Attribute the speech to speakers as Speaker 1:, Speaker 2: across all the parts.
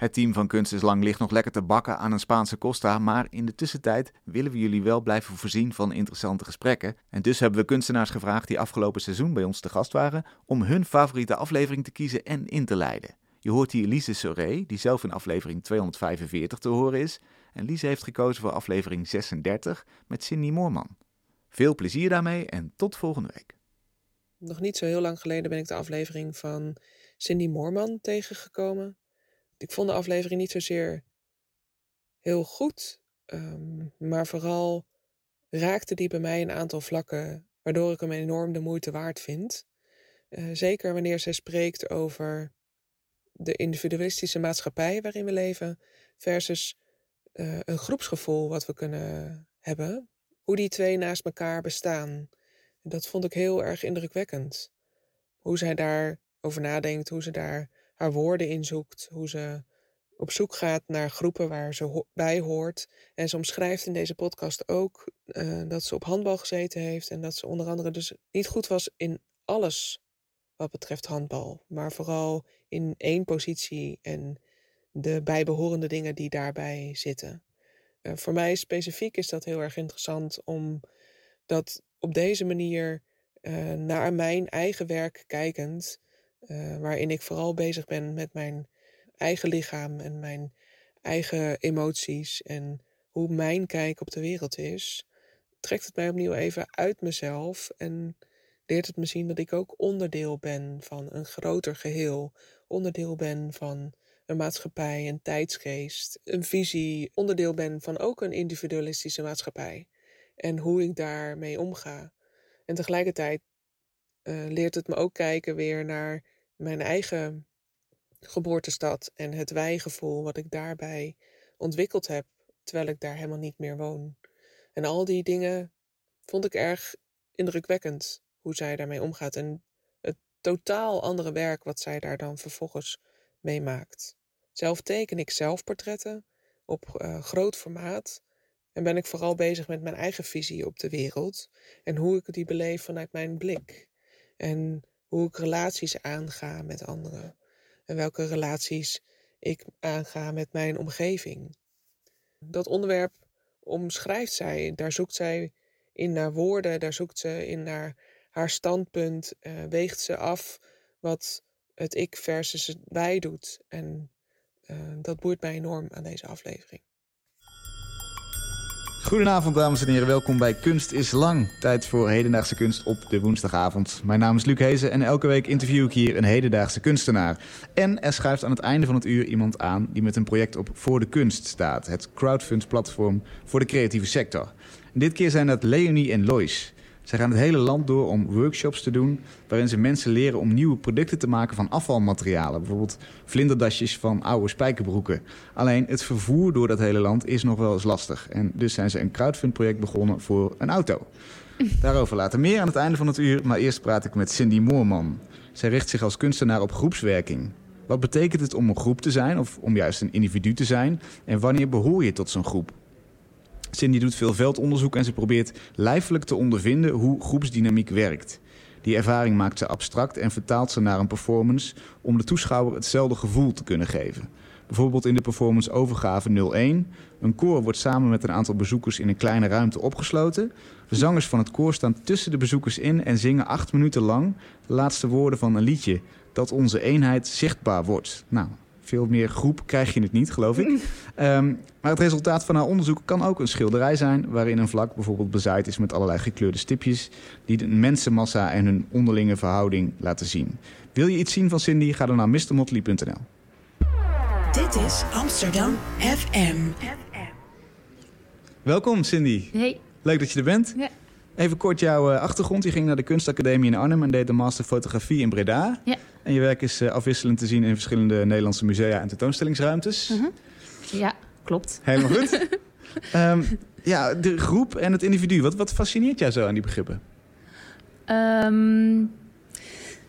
Speaker 1: Het team van Kunst is Lang ligt nog lekker te bakken aan een Spaanse Costa, maar in de tussentijd willen we jullie wel blijven voorzien van interessante gesprekken. En dus hebben we kunstenaars gevraagd die afgelopen seizoen bij ons te gast waren, om hun favoriete aflevering te kiezen en in te leiden. Je hoort hier Lise Soré, die zelf in aflevering 245 te horen is. En Lise heeft gekozen voor aflevering 36 met Cindy Moorman. Veel plezier daarmee en tot volgende week.
Speaker 2: Nog niet zo heel lang geleden ben ik de aflevering van Cindy Moorman tegengekomen. Ik vond de aflevering niet zozeer heel goed, ehm, maar vooral raakte die bij mij een aantal vlakken waardoor ik hem enorm de moeite waard vind. Uh, zeker wanneer zij spreekt over de individualistische maatschappij waarin we leven versus uh, een groepsgevoel wat we kunnen hebben. Hoe die twee naast elkaar bestaan. Dat vond ik heel erg indrukwekkend. Hoe zij daarover nadenkt, hoe ze daar haar woorden inzoekt, hoe ze op zoek gaat naar groepen waar ze bij hoort. En ze omschrijft in deze podcast ook uh, dat ze op handbal gezeten heeft en dat ze onder andere dus niet goed was in alles wat betreft handbal, maar vooral in één positie en de bijbehorende dingen die daarbij zitten. Uh, voor mij specifiek is dat heel erg interessant om dat op deze manier uh, naar mijn eigen werk kijkend, uh, waarin ik vooral bezig ben met mijn eigen lichaam en mijn eigen emoties en hoe mijn kijk op de wereld is, trekt het mij opnieuw even uit mezelf en leert het me zien dat ik ook onderdeel ben van een groter geheel, onderdeel ben van een maatschappij, een tijdsgeest, een visie, onderdeel ben van ook een individualistische maatschappij en hoe ik daarmee omga. En tegelijkertijd uh, leert het me ook kijken weer naar mijn eigen geboortestad en het wijgevoel wat ik daarbij ontwikkeld heb, terwijl ik daar helemaal niet meer woon. En al die dingen vond ik erg indrukwekkend hoe zij daarmee omgaat en het totaal andere werk wat zij daar dan vervolgens meemaakt. Zelf teken ik zelfportretten op uh, groot formaat en ben ik vooral bezig met mijn eigen visie op de wereld en hoe ik die beleef vanuit mijn blik en hoe ik relaties aanga met anderen en welke relaties ik aanga met mijn omgeving. Dat onderwerp omschrijft zij, daar zoekt zij in naar woorden, daar zoekt ze in naar haar standpunt, uh, weegt ze af wat het ik versus het wij doet. En uh, dat boeit mij enorm aan deze aflevering.
Speaker 1: Goedenavond dames en heren, welkom bij Kunst is Lang. Tijd voor hedendaagse kunst op de woensdagavond. Mijn naam is Luc Hezen en elke week interview ik hier een hedendaagse kunstenaar. En er schuift aan het einde van het uur iemand aan die met een project op Voor de Kunst staat. Het crowdfund platform voor de creatieve sector. En dit keer zijn dat Leonie en Lois. Zij gaan het hele land door om workshops te doen... waarin ze mensen leren om nieuwe producten te maken van afvalmaterialen. Bijvoorbeeld vlinderdasjes van oude spijkerbroeken. Alleen het vervoer door dat hele land is nog wel eens lastig. En dus zijn ze een crowdfund-project begonnen voor een auto. Daarover later meer aan het einde van het uur. Maar eerst praat ik met Cindy Moorman. Zij richt zich als kunstenaar op groepswerking. Wat betekent het om een groep te zijn of om juist een individu te zijn? En wanneer behoor je tot zo'n groep? Cindy doet veel veldonderzoek en ze probeert lijfelijk te ondervinden hoe groepsdynamiek werkt. Die ervaring maakt ze abstract en vertaalt ze naar een performance om de toeschouwer hetzelfde gevoel te kunnen geven. Bijvoorbeeld in de performance Overgave 01. Een koor wordt samen met een aantal bezoekers in een kleine ruimte opgesloten. De zangers van het koor staan tussen de bezoekers in en zingen acht minuten lang de laatste woorden van een liedje dat onze eenheid zichtbaar wordt. Nou, veel meer groep krijg je het niet, geloof ik. Um, maar het resultaat van haar onderzoek kan ook een schilderij zijn... waarin een vlak bijvoorbeeld bezaaid is met allerlei gekleurde stipjes... die de mensenmassa en hun onderlinge verhouding laten zien. Wil je iets zien van Cindy? Ga dan naar mrmotley.nl.
Speaker 3: Dit is Amsterdam FM.
Speaker 1: Welkom Cindy.
Speaker 4: Hey.
Speaker 1: Leuk dat je er bent.
Speaker 4: Ja.
Speaker 1: Even kort jouw uh, achtergrond. Je ging naar de kunstacademie in Arnhem en deed de master fotografie in Breda.
Speaker 4: Ja.
Speaker 1: En je werk is uh, afwisselend te zien in verschillende Nederlandse musea en tentoonstellingsruimtes.
Speaker 4: Uh -huh. Ja, klopt.
Speaker 1: Helemaal goed. um, ja, de groep en het individu. Wat, wat fascineert jou zo aan die begrippen?
Speaker 4: Um,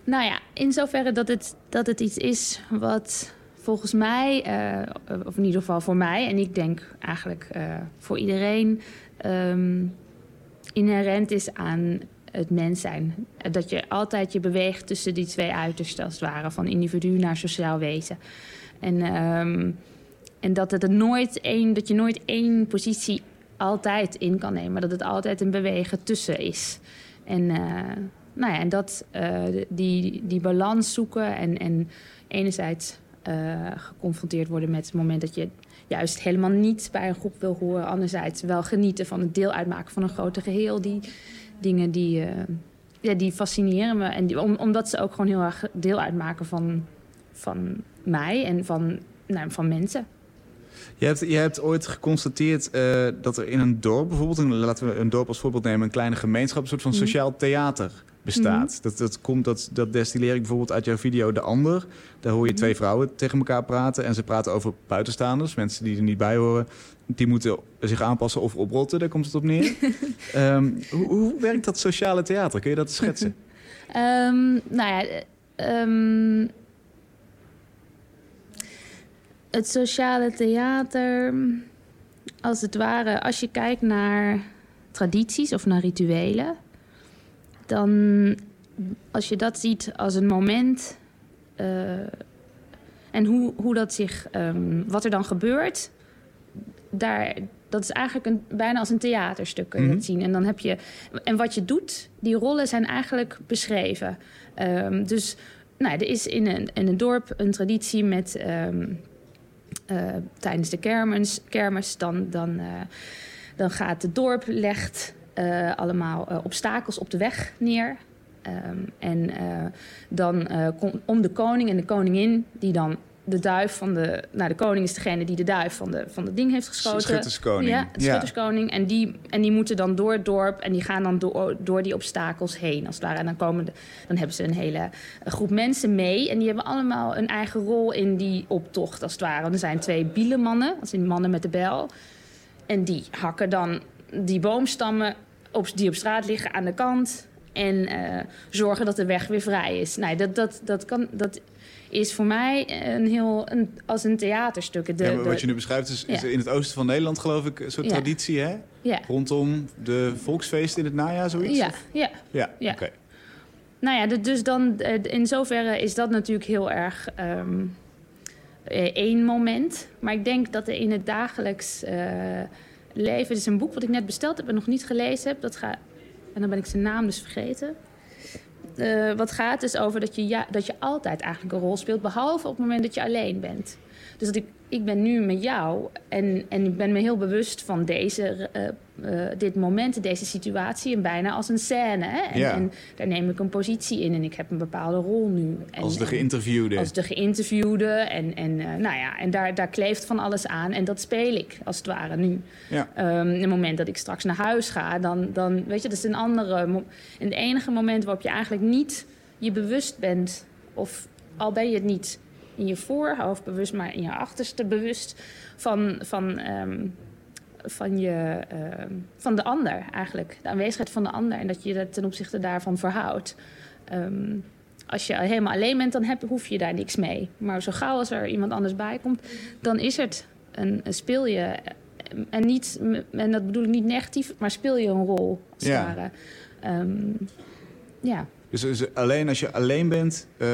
Speaker 4: nou ja, in zoverre dat het, dat het iets is wat volgens mij, uh, of in ieder geval voor mij... en ik denk eigenlijk uh, voor iedereen... Um, inherent is aan het mens zijn. Dat je altijd je beweegt tussen die twee uitersten als het ware, van individu naar sociaal wezen. En, ehm, en dat, het nooit één, dat je nooit één positie altijd in kan nemen. Maar dat het altijd een bewegen tussen is. En, uh, nou ja, en dat, uh, die, die balans zoeken en, en enerzijds uh, geconfronteerd worden met het moment dat je juist helemaal niet bij een groep wil horen. Anderzijds wel genieten van het deel uitmaken van een groter geheel. Die dingen die, ja, die fascineren me. En die, om, omdat ze ook gewoon heel erg deel uitmaken van, van mij en van, nou, van mensen.
Speaker 1: Je hebt, je hebt ooit geconstateerd uh, dat er in een dorp, bijvoorbeeld, een, laten we een dorp als voorbeeld nemen, een kleine gemeenschap, een soort van sociaal theater bestaat. Mm. Dat, dat, komt, dat, dat destilleer ik bijvoorbeeld uit jouw video De Ander. Daar hoor je twee vrouwen tegen elkaar praten en ze praten over buitenstaanders, mensen die er niet bij horen. Die moeten zich aanpassen of oprotten, daar komt het op neer. um, hoe, hoe, werkt dat sociale theater? Kun je dat schetsen?
Speaker 4: um, nou ja, um, het sociale theater, als het ware, als je kijkt naar tradities of naar rituelen, dan als je dat ziet als een moment uh, en hoe, hoe dat zich, um, wat er dan gebeurt, daar, dat is eigenlijk een, bijna als een theaterstuk kun je mm -hmm. zien. En dan heb je, en wat je doet, die rollen zijn eigenlijk beschreven. Um, dus nou, er is in een, in een dorp een traditie met. Um, uh, tijdens de kermis, kermis dan, dan, uh, dan gaat het dorp legt uh, allemaal obstakels op de weg neer. Um, en dan om de koning en de koningin die dan de duif van de... Nou, de koning is degene die de duif van de, van de ding heeft geschoten.
Speaker 1: Schutterskoning.
Speaker 4: Ja, de schutterskoning. Ja. En, die, en die moeten dan door het dorp en die gaan dan door, door die obstakels heen, als het ware. En dan, komen de, dan hebben ze een hele groep mensen mee. En die hebben allemaal een eigen rol in die optocht, als het ware. Want er zijn twee bielenmannen, dat zijn mannen met de bel. En die hakken dan die boomstammen op, die op straat liggen aan de kant... En uh, zorgen dat de weg weer vrij is. Nee, dat, dat, dat, kan, dat is voor mij een heel, een, als een theaterstuk. De,
Speaker 1: ja, wat je nu beschrijft is, is, in het oosten van Nederland geloof ik een soort ja. traditie, hè?
Speaker 4: Ja.
Speaker 1: Rondom de volksfeesten in het najaar, zoiets?
Speaker 4: Ja, ja.
Speaker 1: Ja, ja. oké. Okay.
Speaker 4: Nou ja, dus dan in zoverre is dat natuurlijk heel erg um, één moment. Maar ik denk dat er in het dagelijks uh, leven... Het is een boek wat ik net besteld heb en nog niet gelezen heb. Dat ga, en dan ben ik zijn naam dus vergeten. Uh, wat gaat dus over dat je, ja, dat je altijd eigenlijk een rol speelt, behalve op het moment dat je alleen bent. Dus dat ik, ik ben nu met jou en, en ik ben me heel bewust van deze, uh, uh, dit moment, deze situatie, en bijna als een scène. Hè? En,
Speaker 1: ja.
Speaker 4: en daar neem ik een positie in en ik heb een bepaalde rol nu. En,
Speaker 1: als de geïnterviewde.
Speaker 4: Als de geïnterviewde. En, en, nou ja, en daar, daar kleeft van alles aan en dat speel ik als het ware nu.
Speaker 1: Ja.
Speaker 4: Um, het moment dat ik straks naar huis ga, dan, dan weet je, dat is een andere. Het enige moment waarop je eigenlijk niet je bewust bent, of al ben je het niet in je voorhoofd bewust, maar in je achterste bewust van, van, um, van, je, uh, van de ander eigenlijk. De aanwezigheid van de ander en dat je dat ten opzichte daarvan verhoudt. Um, als je helemaal alleen bent, dan heb, hoef je daar niks mee. Maar zo gauw als er iemand anders bij komt, dan is het een, een speel je. En, niet, en dat bedoel ik niet negatief, maar speel je een rol, als het
Speaker 1: Ja.
Speaker 4: ware. Um, ja.
Speaker 1: Dus, dus alleen als je alleen bent, uh,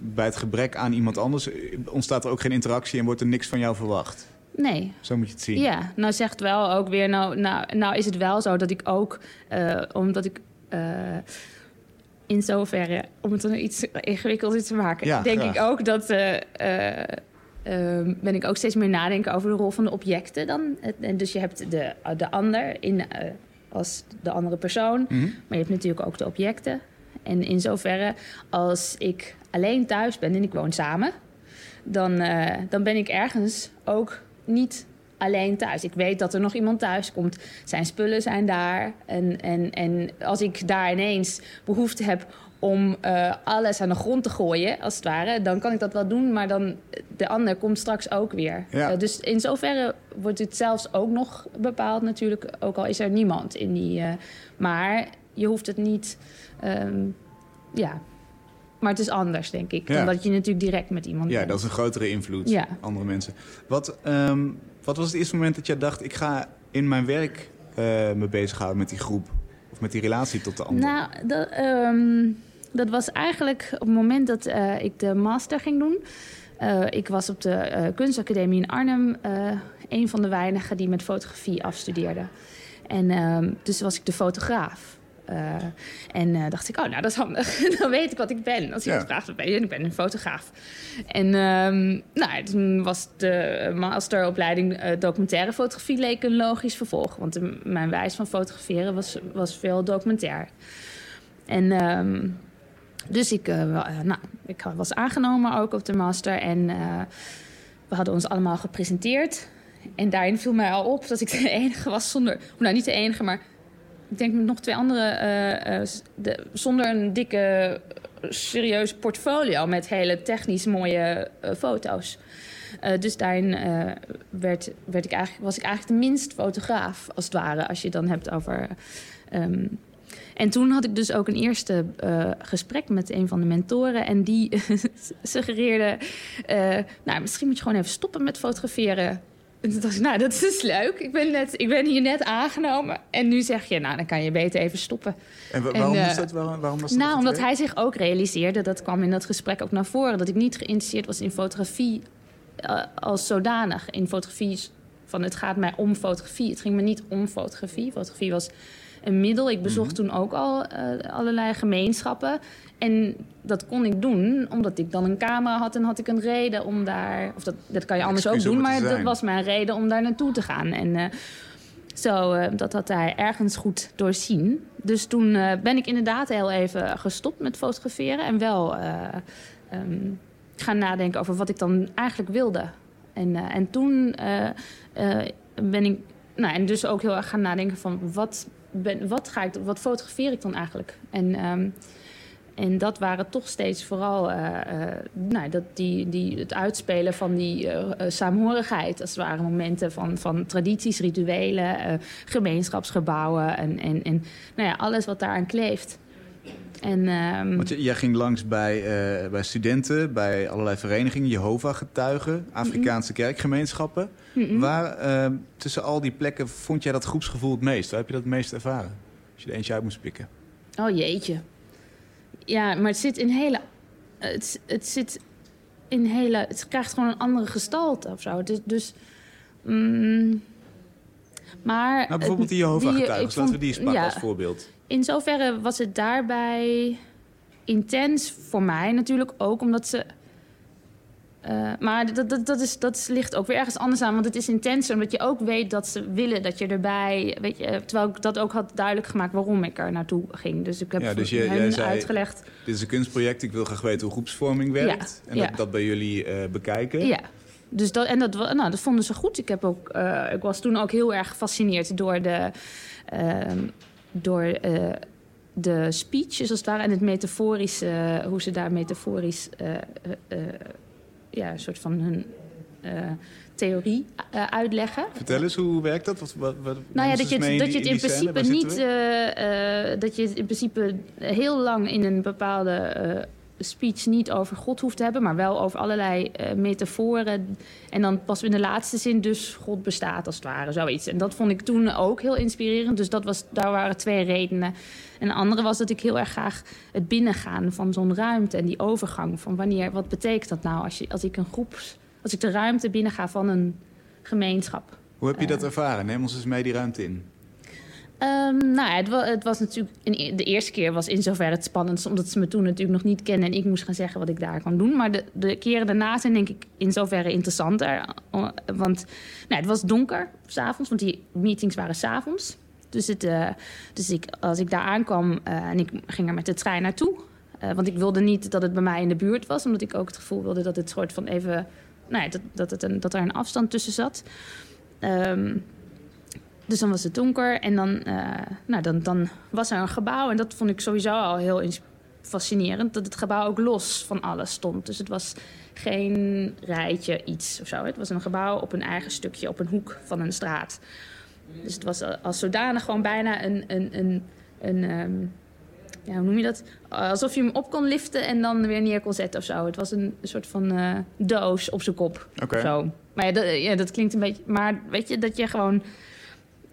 Speaker 1: bij het gebrek aan iemand anders, ontstaat er ook geen interactie en wordt er niks van jou verwacht.
Speaker 4: Nee.
Speaker 1: Zo moet je het zien.
Speaker 4: Ja, nou zegt wel ook weer, nou, nou, nou is het wel zo dat ik ook, uh, omdat ik uh, in zoverre, om het er nu iets ingewikkelder te maken,
Speaker 1: ja,
Speaker 4: denk
Speaker 1: graag.
Speaker 4: ik ook dat. Uh, ben ik ook steeds meer nadenken over de rol van de objecten dan. En dus je hebt de, de ander in, als de andere persoon,
Speaker 1: mm -hmm.
Speaker 4: maar je hebt natuurlijk ook de objecten. En in zoverre, als ik alleen thuis ben en ik woon samen, dan, uh, dan ben ik ergens ook niet alleen thuis. Ik weet dat er nog iemand thuis komt. Zijn spullen zijn daar. En, en, en als ik daar ineens behoefte heb om uh, alles aan de grond te gooien, als het ware, dan kan ik dat wel doen, maar dan de ander komt straks ook weer.
Speaker 1: Ja.
Speaker 4: Uh, dus in zoverre wordt het zelfs ook nog bepaald natuurlijk, ook al is er niemand in die. Uh, maar je hoeft het niet. Um, ja. Maar het is anders, denk ik.
Speaker 1: Ja.
Speaker 4: Dan dat je natuurlijk direct met iemand.
Speaker 1: Ja,
Speaker 4: bent.
Speaker 1: dat is een grotere invloed.
Speaker 4: Ja.
Speaker 1: Andere mensen. Wat, um, wat was het eerste moment dat jij dacht: ik ga in mijn werk uh, me bezighouden met die groep? Of met die relatie tot de ander?
Speaker 4: Nou, dat, um, dat was eigenlijk op het moment dat uh, ik de master ging doen. Uh, ik was op de kunstacademie in Arnhem een van de weinigen die met fotografie afstudeerde. En ehm, dus was ik de fotograaf. Uh, en uh, dacht ik, oh, nou, dat is handig. Dan weet ik wat ik ben. Als iemand ja. vraagt, wat ben je? Ik ben een fotograaf. En um, nou, toen was de masteropleiding uh, documentaire fotografie leek een logisch vervolg. Want de, mijn wijze van fotograferen was, was veel documentair. En um, dus ik, nou, ik was aangenomen ook op de master. En we hadden ons allemaal gepresenteerd. En daarin viel mij al op dat ik de enige was zonder... Nou, niet de enige, maar ik denk nog twee andere, uh, de, zonder een dikke, serieuze portfolio met hele technisch mooie uh, foto's. dus daarin werd, werd ik eigenlijk, was ik eigenlijk de minst fotograaf, als het ware, als je het dan hebt over. Um, en toen had ik dus ook een eerste gesprek met een van de mentoren. En die suggereerde: Nou, misschien moet je gewoon even stoppen met fotograferen. En toen dacht ik, nou, dat is dus leuk. Ik ben, net, ik ben hier net aangenomen. En nu zeg je, nou, dan kan je beter even stoppen.
Speaker 1: En wa waarom, en, uh, dat, waarom, waarom was dat?
Speaker 4: Nou, omdat hij zich ook realiseerde, dat kwam in dat gesprek ook naar voren... dat ik niet geïnteresseerd was in fotografie uh, als zodanig. In fotografie van, het gaat mij om fotografie. Het ging me niet om fotografie. Fotografie was een middel. Ik bezocht mm -hmm. toen ook al uh, allerlei gemeenschappen. En dat kon ik doen omdat ik dan een camera had en had ik een reden om daar... Of dat, dat kan je anders ook doen, maar dat was mijn reden om daar naartoe te gaan. En uh, zo, uh, dat had hij ergens goed doorzien. Dus toen ben ik inderdaad heel even gestopt met fotograferen... en wel um, gaan nadenken over wat ik dan eigenlijk wilde. En, en toen ben ik... Nou, en dus ook heel erg gaan nadenken van wat ben, wat, ga ik, wat fotografeer ik dan eigenlijk? En, um, en dat waren toch steeds vooral uh, uh, nou, dat die, die, het uitspelen van die uh, saamhorigheid. Als het ware momenten van, van tradities, rituelen, gemeenschapsgebouwen en, en, en nou ja, alles wat daaraan kleeft. En, um...
Speaker 1: Want jij ging langs bij, bij studenten, bij allerlei verenigingen, Jehovah-getuigen, Afrikaanse mm -hmm. kerkgemeenschappen. Mm. Waar tussen al die plekken vond jij dat groepsgevoel het meest? Waar heb je dat het meest ervaren? Als je er eentje uit moest pikken.
Speaker 4: Oh jeetje. Ja, maar het zit in hele. Het, het zit in hele. Het krijgt gewoon een andere gestalte of zo. Dus. dus mm, maar.
Speaker 1: Nou, bijvoorbeeld die Jehovah-getuigen, laten we die eens pakken ja, als voorbeeld
Speaker 4: in zoverre was het daarbij intens voor mij natuurlijk ook, omdat ze. Uh, maar dat, dat, dat, is, dat ligt ook weer ergens anders aan. Want het is intenser omdat je ook weet dat ze willen dat je erbij... Weet je, terwijl ik dat ook had duidelijk gemaakt waarom ik er naartoe ging. Dus ik heb
Speaker 1: ja, dus je,
Speaker 4: hen
Speaker 1: jij zei,
Speaker 4: uitgelegd...
Speaker 1: Dit is een kunstproject, ik wil graag weten hoe groepsvorming werkt. Ja, en dat, ja. dat bij jullie uh, bekijken.
Speaker 4: Ja, dus dat, en dat, nou, dat vonden ze goed. Ik, heb ook, uh, ik was toen ook heel erg gefascineerd door de ehm, door de speeches als het ware en het metaforische, hoe ze daar metaforisch ja, een soort van hun theorie uitleggen.
Speaker 1: Vertel eens, hoe werkt dat? Wat, wat, wat
Speaker 4: nou ja, dat je, het, dat je het in principe niet, dat je het in principe heel lang in een bepaalde speech niet over God hoeft te hebben, maar wel over allerlei uh, metaforen. En dan pas in de laatste zin dus God bestaat als het ware, zoiets. En dat vond ik toen ook heel inspirerend. Dus dat was, daar waren twee redenen. En de andere was dat ik heel erg graag het binnengaan van zo'n ruimte en die overgang van wanneer, wat betekent dat nou als, je, als ik een groep, als ik de ruimte binnenga van een gemeenschap.
Speaker 1: Hoe heb je dat ervaren? Neem ons eens mee die ruimte in.
Speaker 4: Um, nou, het was, het was natuurlijk. In, de eerste keer was in zover het spannendst, omdat ze me toen natuurlijk nog niet kennen en ik moest gaan zeggen wat ik daar kan doen. Maar de, de keren daarna zijn denk ik in zoverre interessanter. Want nou, het was donker s'avonds, want die meetings waren s'avonds. Dus, het, uh, dus ik, als ik daar aankwam uh, en ik ging er met de trein naartoe. Want ik wilde niet dat het bij mij in de buurt was, omdat ik ook het gevoel wilde dat het soort van even. Nou ja, dat, dat, het een, dat er een afstand tussen zat. Um, dus dan was het donker en dan, uh, nou, dan, dan was er een gebouw. En dat vond ik sowieso al heel fascinerend. Dat het gebouw ook los van alles stond. Dus het was geen rijtje iets of zo. Het was een gebouw op een eigen stukje, op een hoek van een straat. Dus het was als zodanig gewoon bijna een... een, een, een um, ja, hoe noem je dat? Alsof je hem op kon liften en dan weer neer kon zetten of zo. Het was een, soort van uh, doos op zijn kop.
Speaker 1: Okay.
Speaker 4: Zo. Maar ja dat, ja, dat klinkt een beetje... Maar weet je, dat je gewoon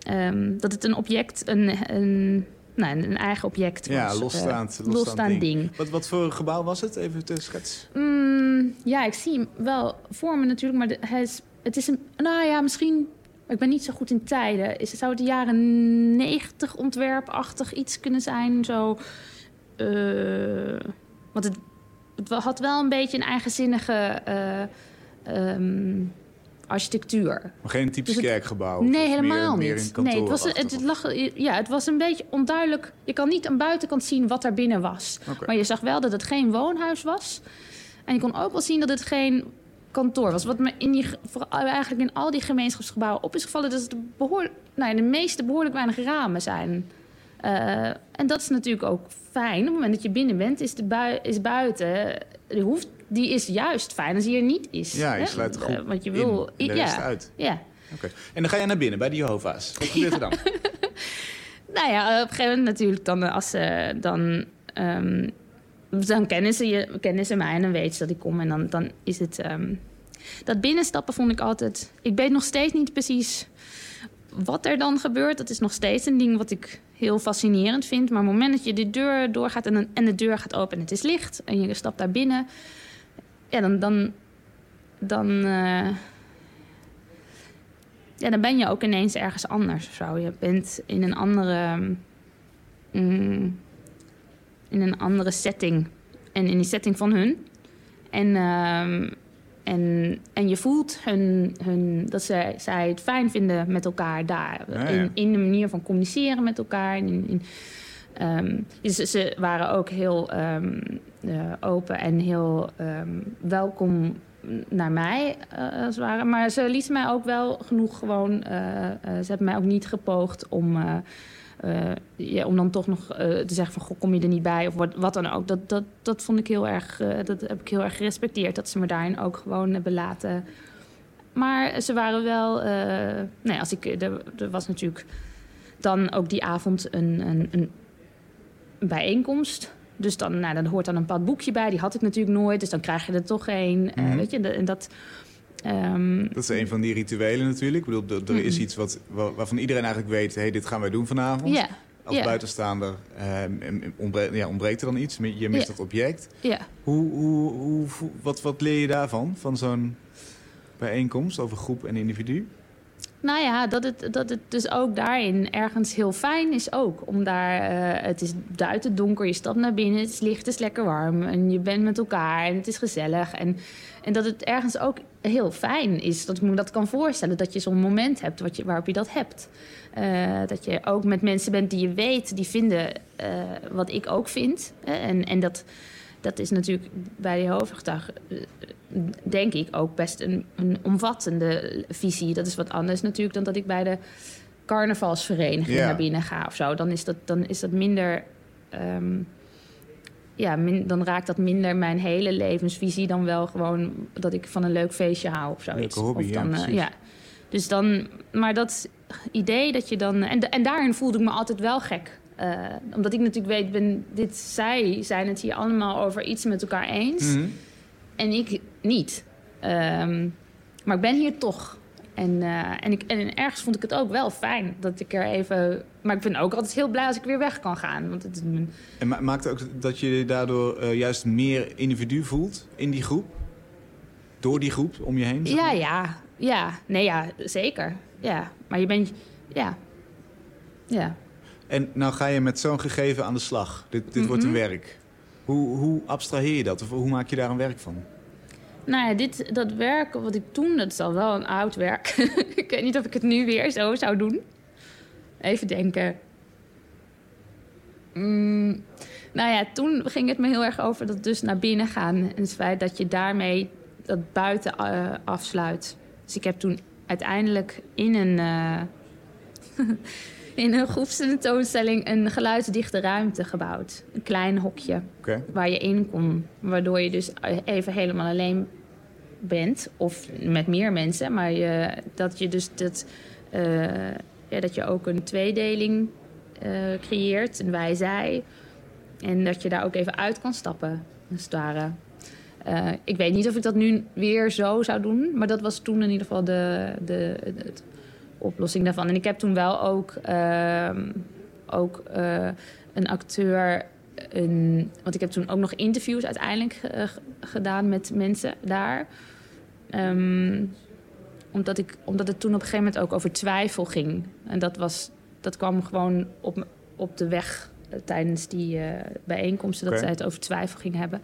Speaker 4: Um, dat het een object, een, een, nou, een eigen object was.
Speaker 1: Ja, losstaand,
Speaker 4: uh, losstaand, ding.
Speaker 1: ding. Wat, wat voor gebouw was het? Even te schets.
Speaker 4: Mm, ja, ik zie hem wel voor me natuurlijk, maar de- hij is, het is een, nou ja, misschien, ik ben niet zo goed in tijden. Is, zou het de jaren negentig ontwerpachtig iets kunnen zijn? Zo, eh, want het, het had wel een beetje een eigenzinnige eh, ehm, architectuur.
Speaker 1: Maar geen typisch
Speaker 4: Dus het-
Speaker 1: kerkgebouw?
Speaker 4: Nee, helemaal
Speaker 1: meer,
Speaker 4: niet.
Speaker 1: Meer
Speaker 4: nee, het was, het, lag, ja, het was een beetje onduidelijk. Je kan niet aan buitenkant zien wat er binnen was. Maar je zag wel dat het geen woonhuis was. En je kon ook wel zien dat het geen kantoor was. Wat me in die, eigenlijk in al die gemeenschapsgebouwen op is gevallen... dat het behoor, nou ja, de meeste behoorlijk weinig ramen zijn. Eh, en dat is natuurlijk ook fijn. Op het moment dat je binnen bent, is, de bui, is buiten... Die, hoeft, die is juist fijn als die er niet is.
Speaker 1: Ja, je
Speaker 4: hè?
Speaker 1: sluit groep
Speaker 4: Eh, Want je wil,
Speaker 1: de
Speaker 4: ja,
Speaker 1: rest uit.
Speaker 4: Ja,
Speaker 1: Oké. En dan ga je naar binnen bij de Jehovah's. Wat gebeurt er dan?
Speaker 4: Nou ja, op een gegeven moment natuurlijk dan eh, als ze dan... ehm, dan kennen ze, je, kennen ze mij en dan weten ze dat ik kom. En dan, dan is het... ehm, dat binnenstappen vond ik altijd... Ik weet nog steeds niet precies wat er dan gebeurt. Dat is nog steeds een ding wat ik heel fascinerend vind. Maar op het moment dat je de deur doorgaat en, en de deur gaat open en het is licht... en je stapt daar binnen... Ja, dan... dan, dan eh, ja, dan ben je ook ineens ergens anders of zo. Je bent in een andere, mm, in een andere setting. En in die setting van hun. En, ehm, en, en je voelt hun, hun, dat ze, zij het fijn vinden met elkaar daar.
Speaker 1: Ja, ja.
Speaker 4: In, in de manier van communiceren met elkaar. In, in, dus ze waren ook heel ehm, eh, open en heel ehm, welkom naar mij, eh, als het ware. Maar ze lieten mij ook wel genoeg gewoon... eh, ze hebben mij ook niet gepoogd om... ja, om dan toch nog te zeggen van... Goh, kom je er niet bij of wat, dan ook. Dat, dat, dat vond ik heel erg... dat heb ik heel erg gerespecteerd. Dat ze me daarin ook gewoon hebben laten... Maar ze waren wel... nee, als ik, er, er was natuurlijk dan ook die avond een, een, een bijeenkomst. Dus dan, nou, dan hoort dan een pad boekje bij. Die had ik natuurlijk nooit. Dus dan krijg je er toch een. eh,
Speaker 1: Mhm.
Speaker 4: weet je, en dat... ehm,
Speaker 1: Dat is een van die rituelen natuurlijk. Ik bedoel, er- er is
Speaker 4: Mhm.
Speaker 1: iets wat, wa- waarvan iedereen eigenlijk weet... hey, dit gaan wij doen vanavond. Als buitenstaander ehm, ontbreekt, ja, ontbreekt er dan iets. Je mist dat object. hoe, hoe, hoe- wat, wat leer je daarvan? Van zo'n bijeenkomst over groep en individu?
Speaker 4: Nou ja, dat het, dat het dus ook daarin ergens heel fijn is ook. Om daar, eh, het is buiten donker, je stapt naar binnen, het is licht, het is lekker warm. En je bent met elkaar en het is gezellig. En, en dat het ergens ook heel fijn is, dat ik me dat kan voorstellen. Dat je zo'n moment hebt wat waarop je dat hebt. Eh, dat je ook met mensen bent die je weet, die vinden eh, wat ik ook vind. En, en dat, dat is natuurlijk bij de hoofdgetuig, denk ik, ook best een, een omvattende visie. Dat is wat anders natuurlijk dan dat ik bij de carnavalsvereniging
Speaker 1: Ja.
Speaker 4: naar binnen ga of zo. Dan is dat, dan is dat minder. ehm, ja, min- dan raakt dat minder mijn hele levensvisie dan wel gewoon dat ik van een leuk feestje hou of zoiets.
Speaker 1: Leuke hobby,
Speaker 4: of
Speaker 1: ja,
Speaker 4: dan, eh,
Speaker 1: precies.
Speaker 4: ja. Dus dan, maar dat idee dat je dan. En, en daarin voelde ik me altijd wel gek. Eh, omdat ik natuurlijk weet, ben, dit, zij zijn het hier allemaal over iets met elkaar eens.
Speaker 1: Mhm.
Speaker 4: En ik niet. Ehm, maar ik ben hier toch. En, eh, en, ik, en ergens vond ik het ook wel fijn dat ik er even. Maar ik ben ook altijd heel blij als ik weer weg kan gaan. Want het is mijn-
Speaker 1: En ma- maakt het ook dat je daardoor eh, juist meer individu voelt in die groep? Door die groep om je heen? zeg
Speaker 4: Ja, ja. Ja, nee, ja, zeker. Ja, maar je bent. Ja. Ja.
Speaker 1: En nou ga je met zo'n gegeven aan de slag. Dit, dit wordt een
Speaker 4: Mhm.
Speaker 1: werk. Hoe, hoe abstraheer je dat? Of hoe maak je daar een werk van?
Speaker 4: Nou ja, dit, dat werk wat ik toen, dat is al wel een oud werk. ik weet niet of ik het nu weer zo zou doen. Even denken. Mm, nou ja, toen ging het me heel erg over dat dus naar binnen gaan. En het feit dat je daarmee dat buiten eh, afsluit. Dus ik heb toen uiteindelijk in een, eh in een groepstentoonstelling een geluidsdichte ruimte gebouwd. Een klein hokje waar je in kon. Waardoor je dus even helemaal alleen bent. Of met meer mensen. Maar je, dat je dus dat, eh, ja, dat je ook een tweedeling eh, creëert. Een wij-zij. En dat je daar ook even uit kan stappen, als het ware. Eh, ik weet niet of ik dat nu weer zo zou doen. Maar dat was toen in ieder geval de, de, de, de oplossing daarvan. En ik heb toen wel ook, ehm, ook eh, een acteur een. Want ik heb toen ook nog interviews uiteindelijk eh, gedaan met mensen daar. Ehm, omdat, ik, omdat het toen op een gegeven moment ook over twijfel ging. En dat, was, dat kwam gewoon op, op de weg eh, tijdens die bijeenkomsten... dat zij het over twijfel ging hebben.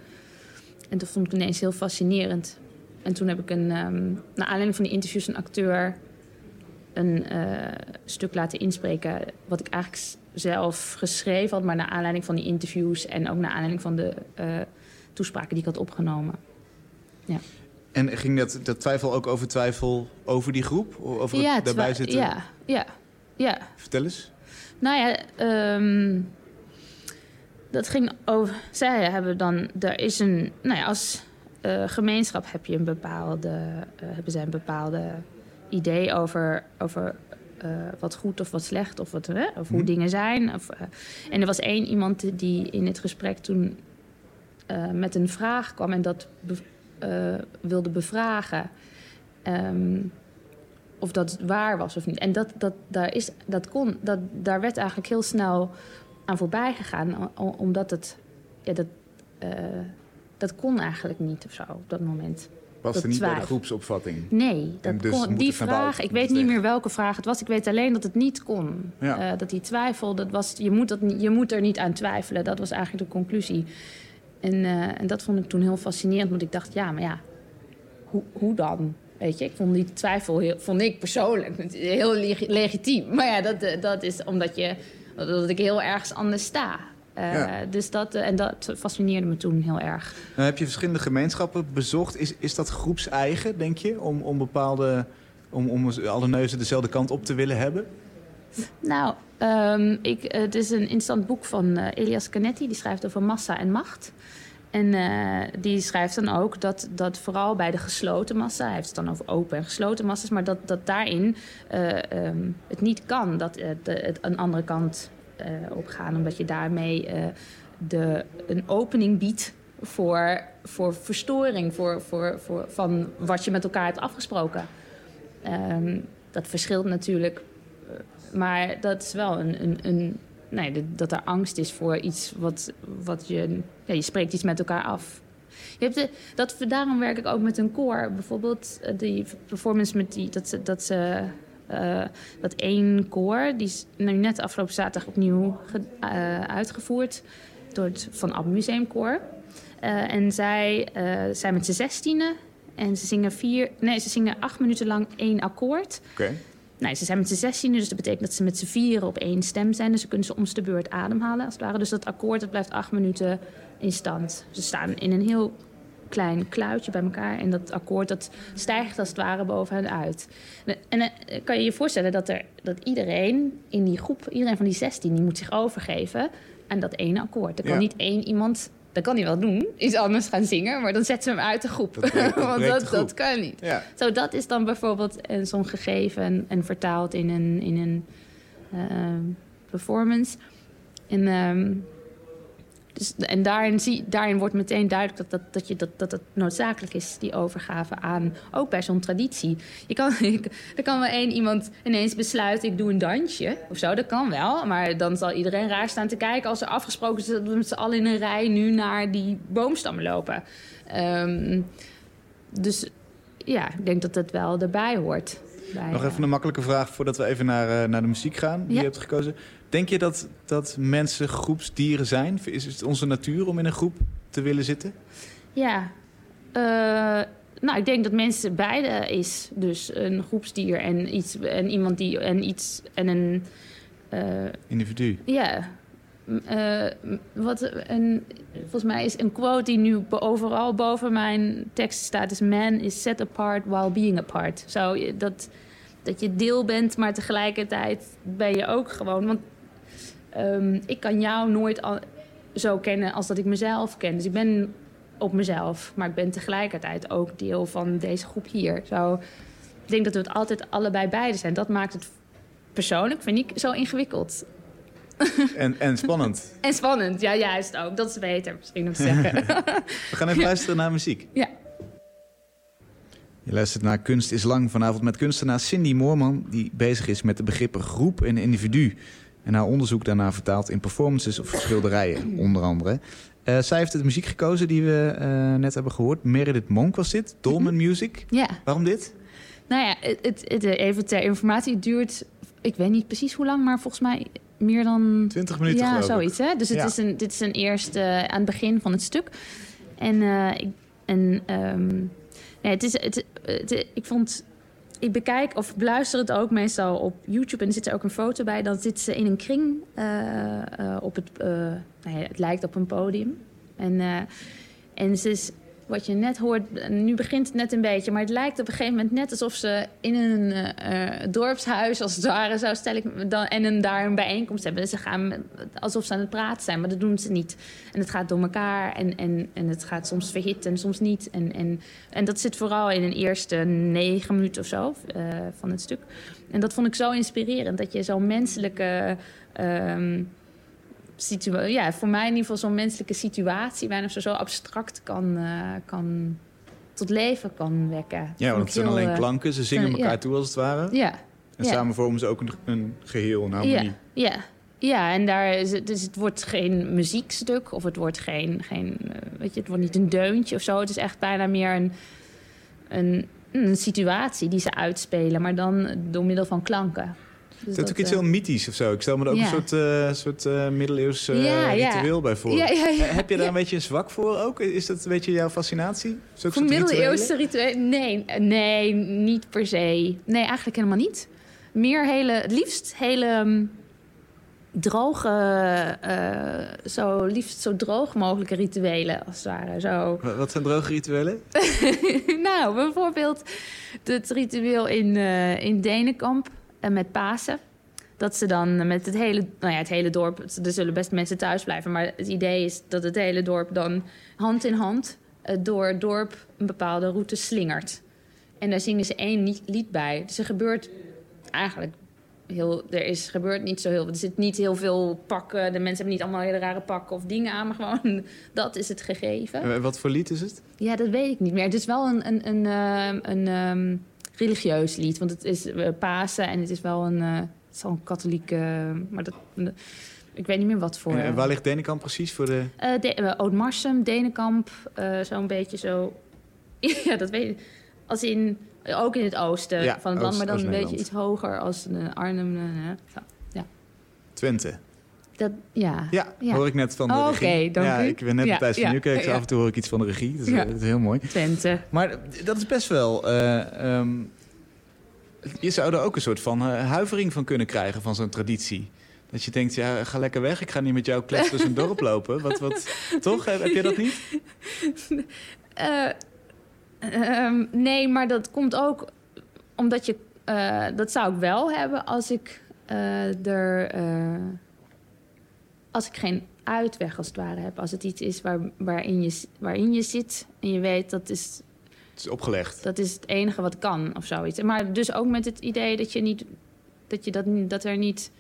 Speaker 4: En dat vond ik ineens heel fascinerend. En toen heb ik een, ehm naar aanleiding van die interviews... een acteur een eh, stuk laten inspreken... wat ik eigenlijk zelf geschreven had... maar naar aanleiding van die interviews... en ook naar aanleiding van de eh, toespraken die ik had opgenomen.
Speaker 1: En ging dat, dat twijfel ook over twijfel over die groep? Over
Speaker 4: ja,
Speaker 1: het daarbij zitten?
Speaker 4: Ja, ja, ja.
Speaker 1: Vertel eens.
Speaker 4: Nou ja, ehm, dat ging over. Zij hebben dan. Er is een. Nou ja, als eh, gemeenschap heb je een bepaalde. eh, hebben zij een bepaalde idee over. over eh, wat goed of wat slecht of, wat, hè, of hoe
Speaker 1: Mhm.
Speaker 4: dingen zijn. Of, eh, en er was één iemand die in het gesprek toen eh, met een vraag kwam en dat be- wilde bevragen. Ehm, of dat waar was of niet. En dat, dat, daar, is, dat kon, dat, daar werd eigenlijk heel snel aan voorbij gegaan, omdat het. Ja, dat, dat kon eigenlijk niet of zo op dat moment.
Speaker 1: Er niet bij de groepsopvatting?
Speaker 4: Nee, dat
Speaker 1: dus
Speaker 4: kon, die vraag, ik weet niet meer welke vraag het was. Ik weet alleen dat het niet kon.
Speaker 1: Ja.
Speaker 4: Eh, dat die twijfel, dat was, je, moet dat, je moet er niet aan twijfelen. Dat was eigenlijk de conclusie. En, eh, en dat vond ik toen heel fascinerend, want ik dacht, ja, maar ja, hoe, hoe dan? Weet je, ik vond die twijfel, heel, vond ik persoonlijk heel leg- legitiem. Maar ja, dat, eh, dat is omdat, je, dat ik heel ergens anders sta. Eh,
Speaker 1: Ja.
Speaker 4: Dus dat, eh, en dat fascineerde me toen heel erg.
Speaker 1: Nou, heb je verschillende gemeenschappen bezocht. Is, is dat groepseigen, denk je? Om, om bepaalde... Om, om alle neuzen dezelfde kant op te willen hebben?
Speaker 4: Nou, ehm, ik, het is een interessant boek van eh, Elias Canetti. Die schrijft over massa en macht. En die schrijft dan ook dat, dat vooral bij de gesloten massa... hij heeft het dan over open en gesloten massa's... maar dat, dat daarin eh, ehm, het niet kan dat de, het een andere kant eh, opgaan... omdat je daarmee eh, de, een opening biedt voor, voor verstoring... Voor, voor, voor, van wat je met elkaar hebt afgesproken. Ehm, dat verschilt natuurlijk maar dat is wel een. een, een nee, dat er angst is voor iets wat, wat je. Ja, je spreekt iets met elkaar af. Je hebt de, dat, daarom werk ik ook met een koor. Bijvoorbeeld eh, die performance met die. Dat. Dat, ze, eh, dat één koor, die is nu net afgelopen zaterdag opnieuw ge- eh, uitgevoerd door het Van Ab Museumkoor. Eh, en zij zijn met z'n zestienen en ze zingen vier, nee, ze zingen acht minuten lang één akkoord.
Speaker 1: Oké.
Speaker 4: Nou, ze zijn met z'n zestien, dus dat betekent dat ze met z'n vieren op één stem zijn. Dus ze kunnen ze om de beurt ademhalen, als het ware. Dus dat akkoord dat blijft acht minuten in stand. Ze staan in een heel klein kluitje bij elkaar. En dat akkoord dat stijgt als het ware boven hen uit. En, eh, kan je je voorstellen dat, er, dat iedereen in die groep, iedereen van die zestien, die moet zich overgeven aan dat ene akkoord. Er kan
Speaker 1: Ja.
Speaker 4: niet één iemand, dat kan hij wel doen, iets anders gaan zingen, maar dan zet ze hem uit de groep.
Speaker 1: Dat breekt- dat
Speaker 4: Want dat,
Speaker 1: groep.
Speaker 4: dat kan niet.
Speaker 1: Ja.
Speaker 4: Zo, dat is dan bijvoorbeeld eh, zo'n gegeven en, en vertaald in een, in een ehm, performance. En, ehm, dus, en daarin, zie, daarin wordt meteen duidelijk dat, dat, dat, je, dat, dat het noodzakelijk is, die overgave aan, ook bij zo'n traditie. Je kan, er kan wel één iemand ineens besluiten, ik doe een dansje of zo, dat kan wel. Maar dan zal iedereen raar staan te kijken als er afgesproken is dat we met z'n allen in een rij nu naar die boomstammen lopen. Ehm, dus ja, ik denk dat dat wel erbij hoort. Bij,
Speaker 1: Nog
Speaker 4: eh,
Speaker 1: even een makkelijke vraag voordat we even naar, eh, naar de muziek gaan die
Speaker 4: Ja.
Speaker 1: je hebt gekozen. Denk je dat, dat mensen groepsdieren zijn? Is het onze natuur om in een groep te willen zitten?
Speaker 4: Ja. Eh, nou, ik denk dat mensen beide is. Dus een groepsdier en, iets, en iemand die... En iets en een... eh,
Speaker 1: Individu.
Speaker 4: ja. Eh, wat een, volgens mij is een quote die nu overal boven mijn tekst staat... is man is set apart while being apart. Zo, dat, dat je deel bent, maar tegelijkertijd ben je ook gewoon... Want ehm, ik kan jou nooit zo kennen als dat ik mezelf ken. Dus ik ben op mezelf, maar ik ben tegelijkertijd ook deel van deze groep hier. Zo, ik denk dat we het altijd allebei beide zijn. Dat maakt het persoonlijk, vind ik, zo ingewikkeld.
Speaker 1: En, en spannend.
Speaker 4: En spannend, ja, juist ook. Dat is beter misschien om te zeggen.
Speaker 1: We gaan even luisteren naar muziek.
Speaker 4: ja.
Speaker 1: Je luistert naar Kunst is Lang vanavond met kunstenaar Cindy Moorman... die bezig is met de begrippen groep en individu. En haar onderzoek daarna vertaald in performances of schilderijen, onder andere. Uh, zij heeft de muziek gekozen die we uh, net hebben gehoord. Meredith Monk was dit, Dolman
Speaker 4: Mhm.
Speaker 1: Music.
Speaker 4: Ja.
Speaker 1: Waarom dit?
Speaker 4: Nou ja, het, het, het- even ter informatie. Het duurt, ik weet niet precies hoe lang, maar volgens mij meer dan
Speaker 1: 20 minuten
Speaker 4: ja, zoiets. Hè? Dus het
Speaker 1: Ja.
Speaker 4: is een, dit is een eerste eh, aan het begin van het stuk. En, eh, ik, en ehm, nee, het is, het, het- ik vond. Ik bekijk of beluister het ook meestal op YouTube en er zit er ook een foto bij. Dan zit ze in een kring eh, eh, op het. eh, nou ja, het lijkt op een podium. En, en ze is, wat je net hoort, nu begint het net een beetje, maar het lijkt op een gegeven moment net alsof ze in een eh, eh, dorpshuis, als het ware, zo stel ik dan, en een, daar een bijeenkomst hebben. Dus ze gaan alsof ze aan het praten zijn, maar dat doen ze niet. En het gaat door elkaar en, en, en het gaat soms verhit en soms niet. En, en, en dat zit vooral in een eerste negen minuten of zo eh, van het stuk. En dat vond ik zo inspirerend, dat je zo'n menselijke. ehm, ja, voor mij in ieder geval zo'n menselijke situatie, bijna zo, zo abstract kan, eh, kan tot leven kan wekken.
Speaker 1: Ja, want het zijn
Speaker 4: heel,
Speaker 1: alleen
Speaker 4: eh,
Speaker 1: klanken. Ze zingen
Speaker 4: ja.
Speaker 1: elkaar toe als het ware.
Speaker 4: Ja,
Speaker 1: En
Speaker 4: ja.
Speaker 1: samen vormen ze ook een, een geheel, een harmonie.
Speaker 4: ja, ja. Ja, en daar is het, dus het wordt geen muziekstuk of het wordt geen, geen eh, weet je, het wordt niet een deuntje of zo. Het is echt bijna meer een, een, een situatie die ze uitspelen, maar dan door middel van klanken. Dus
Speaker 1: Het is ook iets
Speaker 4: eh,
Speaker 1: heel mythisch of zo. Ik stel me er ook een soort, eh soort eh, middeleeuws ritueel bij voor. Heb je daar een beetje een zwak voor ook? Is dat een beetje jouw fascinatie?
Speaker 4: Voor middeleeuwse
Speaker 1: rituelen?
Speaker 4: Nee, nee, niet per se. Nee, eigenlijk helemaal niet. Meer hele, het liefst hele mm, droge, zo liefst zo droog mogelijke rituelen als het ware. Zo.
Speaker 1: Wa- Wat zijn droge rituelen?
Speaker 4: nou, bijvoorbeeld het ritueel in, eh, in Denenkamp en met Pasen. Dat ze dan met het hele, nou ja, het hele dorp, er zullen best mensen thuis blijven, maar het idee is dat het hele dorp dan hand in hand eh, door het dorp een bepaalde route slingert. En daar zingen ze één lied- bij. Dus er gebeurt eigenlijk heel, er is, gebeurt niet zo heel, er zit niet heel veel pakken, de mensen hebben niet allemaal hele rare pakken of dingen aan, maar gewoon dat is het gegeven.
Speaker 1: Eh, Wat voor lied is het?
Speaker 4: Ja, dat weet ik niet meer. Het is wel een, een, een, ehm, een ehm, religieus lied. Want het is eh, Pasen en het is wel een, eh, het is wel een katholieke... maar dat, ik weet niet meer wat voor...
Speaker 1: En waar ligt Denenkamp precies voor de...
Speaker 4: Eh, de, eh, Oud-Marsum, Denenkamp, eh, zo'n beetje zo... ja, dat weet ik. Als in, ook in het oosten
Speaker 1: Ja,
Speaker 4: van het land,
Speaker 1: Oost-
Speaker 4: maar dan een beetje iets hoger als eh, Arnhem. eh, zo.
Speaker 1: Twente?
Speaker 4: Dat, ja.
Speaker 1: Ja,
Speaker 4: Ja.
Speaker 1: hoor ik net van de
Speaker 4: Oh,
Speaker 1: regie.
Speaker 4: oké, dank
Speaker 1: ja,
Speaker 4: u.
Speaker 1: ik ben net
Speaker 4: Ja,
Speaker 1: Matthijs van Nieuwkerk, dus af en toe hoor ik iets van de regie. Dus,
Speaker 4: Ja.
Speaker 1: eh, dat is heel mooi.
Speaker 4: Twente.
Speaker 1: Maar dat is best wel... eh, ehm, je zou er ook een soort van eh, huivering van kunnen krijgen van zo'n traditie. Dat je denkt, ja, ga lekker weg. Ik ga niet met jou kletsen dus een dorp lopen. Wat, wat, toch? Heb, heb je dat niet?
Speaker 4: Eh, ehm, nee, maar dat komt ook omdat je. dat zou ik wel hebben als ik er. Als ik geen uitweg als het ware heb. Als het iets is waar, waarin, je, waarin je zit en je weet dat is,
Speaker 1: Het is opgelegd.
Speaker 4: dat is het enige wat kan of zoiets. Maar dus ook met het idee dat je niet. Dat, je dat, niet- dat er niet.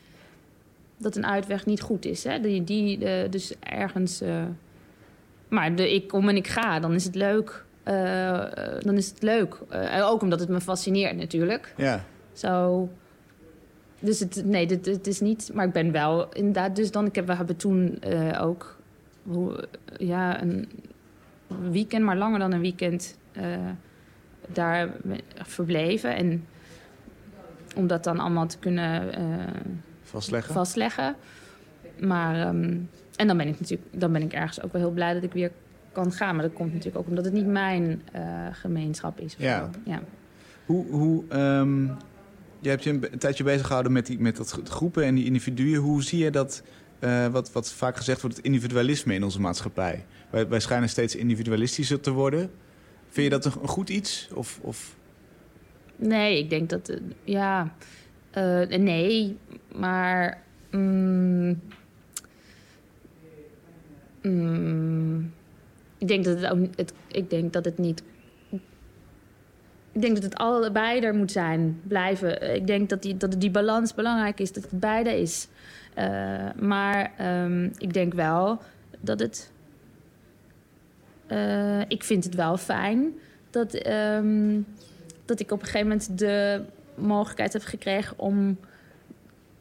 Speaker 4: Dat een uitweg niet goed is. Hè? Die, die, eh, dus ergens. eh, maar de, ik kom en ik ga, dan is het leuk. Eh, dan is het leuk. Eh, ook omdat het me fascineert natuurlijk.
Speaker 1: Ja.
Speaker 4: Zo. Dus het, nee, dit, het is niet. Maar ik ben wel inderdaad. Dus dan, ik heb, we hebben toen eh, ook. Hoe, ja, een weekend, maar langer dan een weekend. eh, daar verbleven. En om dat dan allemaal te kunnen eh,
Speaker 1: Vastleggen?
Speaker 4: vastleggen. Maar. ehm, en dan ben ik natuurlijk. Dan ben ik ergens ook wel heel blij dat ik weer kan gaan. Maar dat komt natuurlijk ook omdat het niet mijn gemeenschap is.
Speaker 1: Ja.
Speaker 4: ja.
Speaker 1: Hoe, hoe, ehm, je hebt je een, tijdje bezig gehouden met, die, met dat gro- groepen en die individuen. Hoe zie je dat, eh, wat, wat vaak gezegd wordt, het individualisme in onze maatschappij? Wij, wij schijnen steeds individualistischer te worden. Vind je dat een, een goed iets? Of, of
Speaker 4: Nee, ik denk dat. eh, ja. eh, nee, maar. mm, mm, ik denk dat het ook. Het, ik denk dat het niet. Ik denk dat het allebei er moet zijn, blijven. Ik denk dat die, dat die balans belangrijk is, dat het beide is. Eh, maar ehm, ik denk wel dat het. eh, ik vind het wel fijn dat. ehm, dat ik op een gegeven moment de mogelijkheid heb gekregen om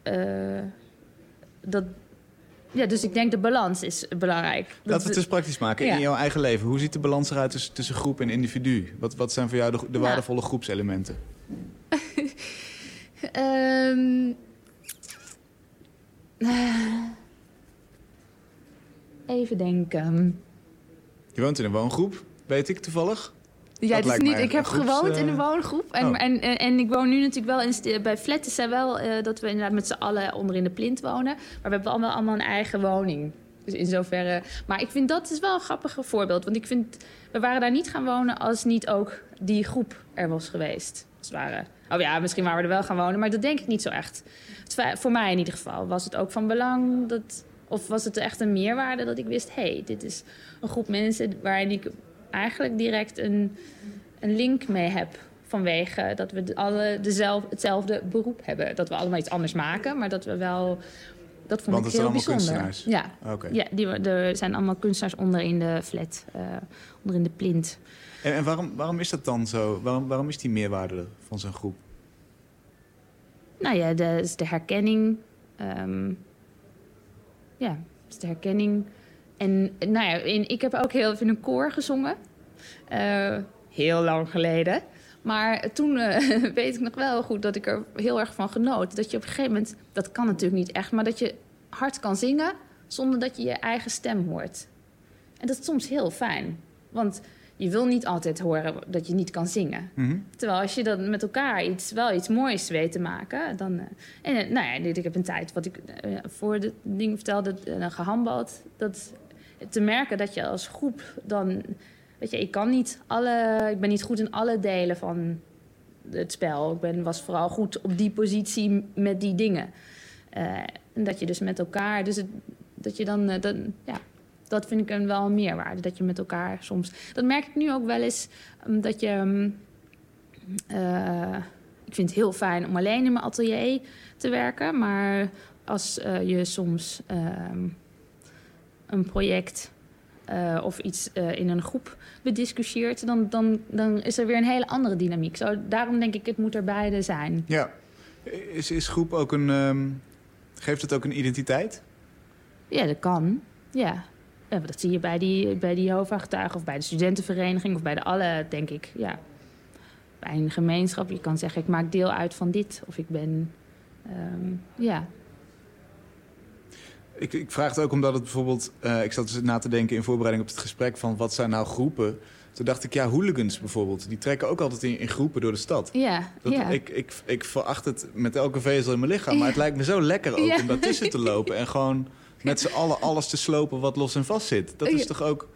Speaker 4: eh, dat, ja, dus ik denk de balans is belangrijk. Dat
Speaker 1: Laten we het eens praktisch maken.
Speaker 4: Ja.
Speaker 1: In jouw eigen leven, hoe ziet de balans eruit tussen, tussen groep en individu? Wat, wat zijn voor jou de, de
Speaker 4: Nou.
Speaker 1: waardevolle groepselementen?
Speaker 4: Ehm, even denken.
Speaker 1: Je woont in een woongroep, weet ik toevallig.
Speaker 4: Ja,
Speaker 1: Dat
Speaker 4: het is
Speaker 1: lijkt
Speaker 4: niet, ik heb gewoond in
Speaker 1: eh,
Speaker 4: een woongroep. En,
Speaker 1: oh.
Speaker 4: en, en, en ik woon nu natuurlijk wel in, bij flat. Is er wel eh, dat we inderdaad met z'n allen onder in de plint wonen. Maar we hebben allemaal, allemaal een eigen woning. Dus in zoverre. Maar ik vind dat is wel een grappig voorbeeld. Want ik vind, we waren daar niet gaan wonen als niet ook die groep er was geweest. Als het ware. Oh ja, misschien waren we er wel gaan wonen, maar dat denk ik niet zo echt. Voor mij in ieder geval was het ook van belang dat. Of was het echt een meerwaarde dat ik wist: hé, hey, dit is een groep mensen waarin ik eigenlijk direct een, een link mee heb. Vanwege dat we alle dezelfde, hetzelfde beroep hebben. Dat we allemaal iets anders maken, maar dat we wel. Dat vond
Speaker 1: Want
Speaker 4: ik
Speaker 1: het zijn
Speaker 4: heel
Speaker 1: allemaal
Speaker 4: bijzonder.
Speaker 1: kunstenaars?
Speaker 4: Ja,
Speaker 1: Oké.
Speaker 4: ja die, er zijn allemaal kunstenaars onder in de flat, eh, onder in de plint.
Speaker 1: En, en waarom, waarom is dat dan zo? Waarom, waarom is die meerwaarde van zo'n groep?
Speaker 4: Nou ja, de, is de herkenning. ehm, ja, is de herkenning. En nou ja, in, ik heb ook heel even in een koor gezongen. Eh, heel lang geleden. Maar toen eh, weet ik nog wel goed dat ik er heel erg van genoot. Dat je op een gegeven moment, dat kan natuurlijk niet echt, maar dat je hard kan zingen zonder dat je je eigen stem hoort. En dat is soms heel fijn. Want je wil niet altijd horen dat je niet kan zingen.
Speaker 1: Mhm.
Speaker 4: Terwijl als je dan met elkaar iets, wel iets moois weet te maken, dan. eh, en nou ja, ik heb een tijd, wat ik voor de ding vertelde, uh, gehandbald. Dat te merken dat je als groep dan. Weet je, ik kan niet alle. Ik ben niet goed in alle delen van het spel. Ik ben, was vooral goed op die positie met die dingen. Eh, en dat je dus met elkaar. Dus dat je dan. dan ja, dat vind ik een wel meerwaarde. Dat je met elkaar soms. Dat merk ik nu ook wel eens. um, dat je. um, eh, ik vind het heel fijn om alleen in mijn atelier te werken. Maar als je soms ehm, een project eh, of iets eh, in een groep bediscussieert, dan, dan, dan is er weer een hele andere dynamiek. Zo, daarom denk ik, het moet er beide zijn.
Speaker 1: Ja. Is, is groep ook een... ehm, geeft het ook een identiteit?
Speaker 4: Ja, dat kan. Ja. ja dat zie je bij die, bij die Jehovah-getuigen of bij de studentenvereniging of bij de alle, denk ik. Ja. Bij een gemeenschap, je kan zeggen, ik maak deel uit van dit. Of ik ben, ehm, ja.
Speaker 1: Ik, ik vraag het ook omdat het bijvoorbeeld... eh, ik zat dus na te denken in voorbereiding op het gesprek van wat zijn nou groepen. Toen dacht ik, ja, hooligans bijvoorbeeld. Die trekken ook altijd in, in groepen door de stad.
Speaker 4: Ja,
Speaker 1: Dat,
Speaker 4: ja.
Speaker 1: ik, ik, ik veracht het met elke vezel in mijn lichaam. Maar
Speaker 4: Ja.
Speaker 1: het lijkt me zo lekker ook
Speaker 4: Ja.
Speaker 1: om daartussen te lopen. En gewoon met z'n allen alles te slopen wat los en vast zit. Dat is toch ook...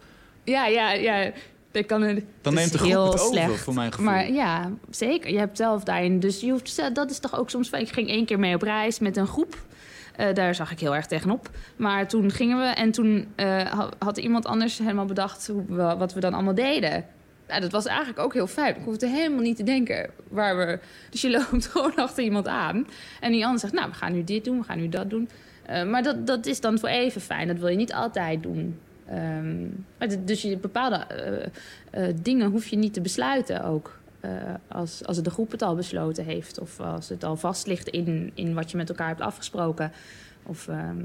Speaker 4: Ja, ja, ja. Dat kan een,
Speaker 1: Dan neemt de groep
Speaker 4: heel
Speaker 1: het over,
Speaker 4: slecht.
Speaker 1: voor mijn gevoel.
Speaker 4: Maar ja, zeker. Je hebt zelf daarin. Dus je hoeft, dat is toch ook soms. Ik ging één keer mee op reis met een groep. Eh, daar zag ik heel erg tegenop. Maar toen gingen we en toen eh, ha- had iemand anders helemaal bedacht hoe we, wat we dan allemaal deden. Nou, dat was eigenlijk ook heel fijn. Ik hoefde helemaal niet te denken waar we. Dus je loopt gewoon achter iemand aan. En die ander zegt: Nou, we gaan nu dit doen, we gaan nu dat doen. Eh, maar dat, dat is dan voor even fijn. Dat wil je niet altijd doen. Ehm, dus je bepaalde dingen hoef je niet te besluiten ook. Eh, als, als de groep het al besloten heeft. Of als het al vast ligt in, in wat je met elkaar hebt afgesproken. Of, ehm,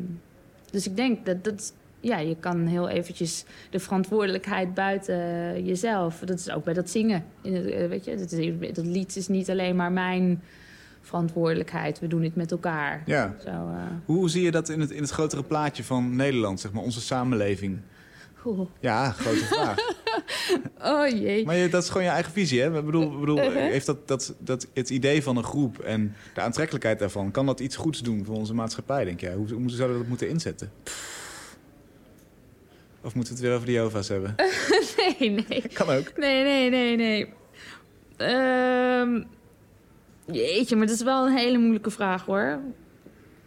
Speaker 4: dus ik denk dat, dat ja, je kan heel eventjes de verantwoordelijkheid buiten jezelf. Dat is ook bij dat zingen. In het, eh, weet je, dat, is, dat lied is niet alleen maar mijn verantwoordelijkheid. We doen het met elkaar.
Speaker 1: Ja.
Speaker 4: Zo, eh,
Speaker 1: Hoe zie je dat in het, in het grotere plaatje van Nederland, zeg maar, onze samenleving? Ja, grote vraag.
Speaker 4: Oh jee.
Speaker 1: Maar je, dat is gewoon je eigen visie, hè? Ik bedoel, bedoel
Speaker 4: Uh-huh.
Speaker 1: heeft dat, dat, dat, het idee van een groep en de aantrekkelijkheid daarvan... kan dat iets goeds doen voor onze maatschappij, denk jij? Hoe, hoe zouden we dat moeten inzetten? Of moeten we het weer over de Jehovah's hebben?
Speaker 4: Nee, nee.
Speaker 1: Kan ook.
Speaker 4: Nee, nee, nee, nee. Ehm, jeetje, maar dat is wel een hele moeilijke vraag hoor.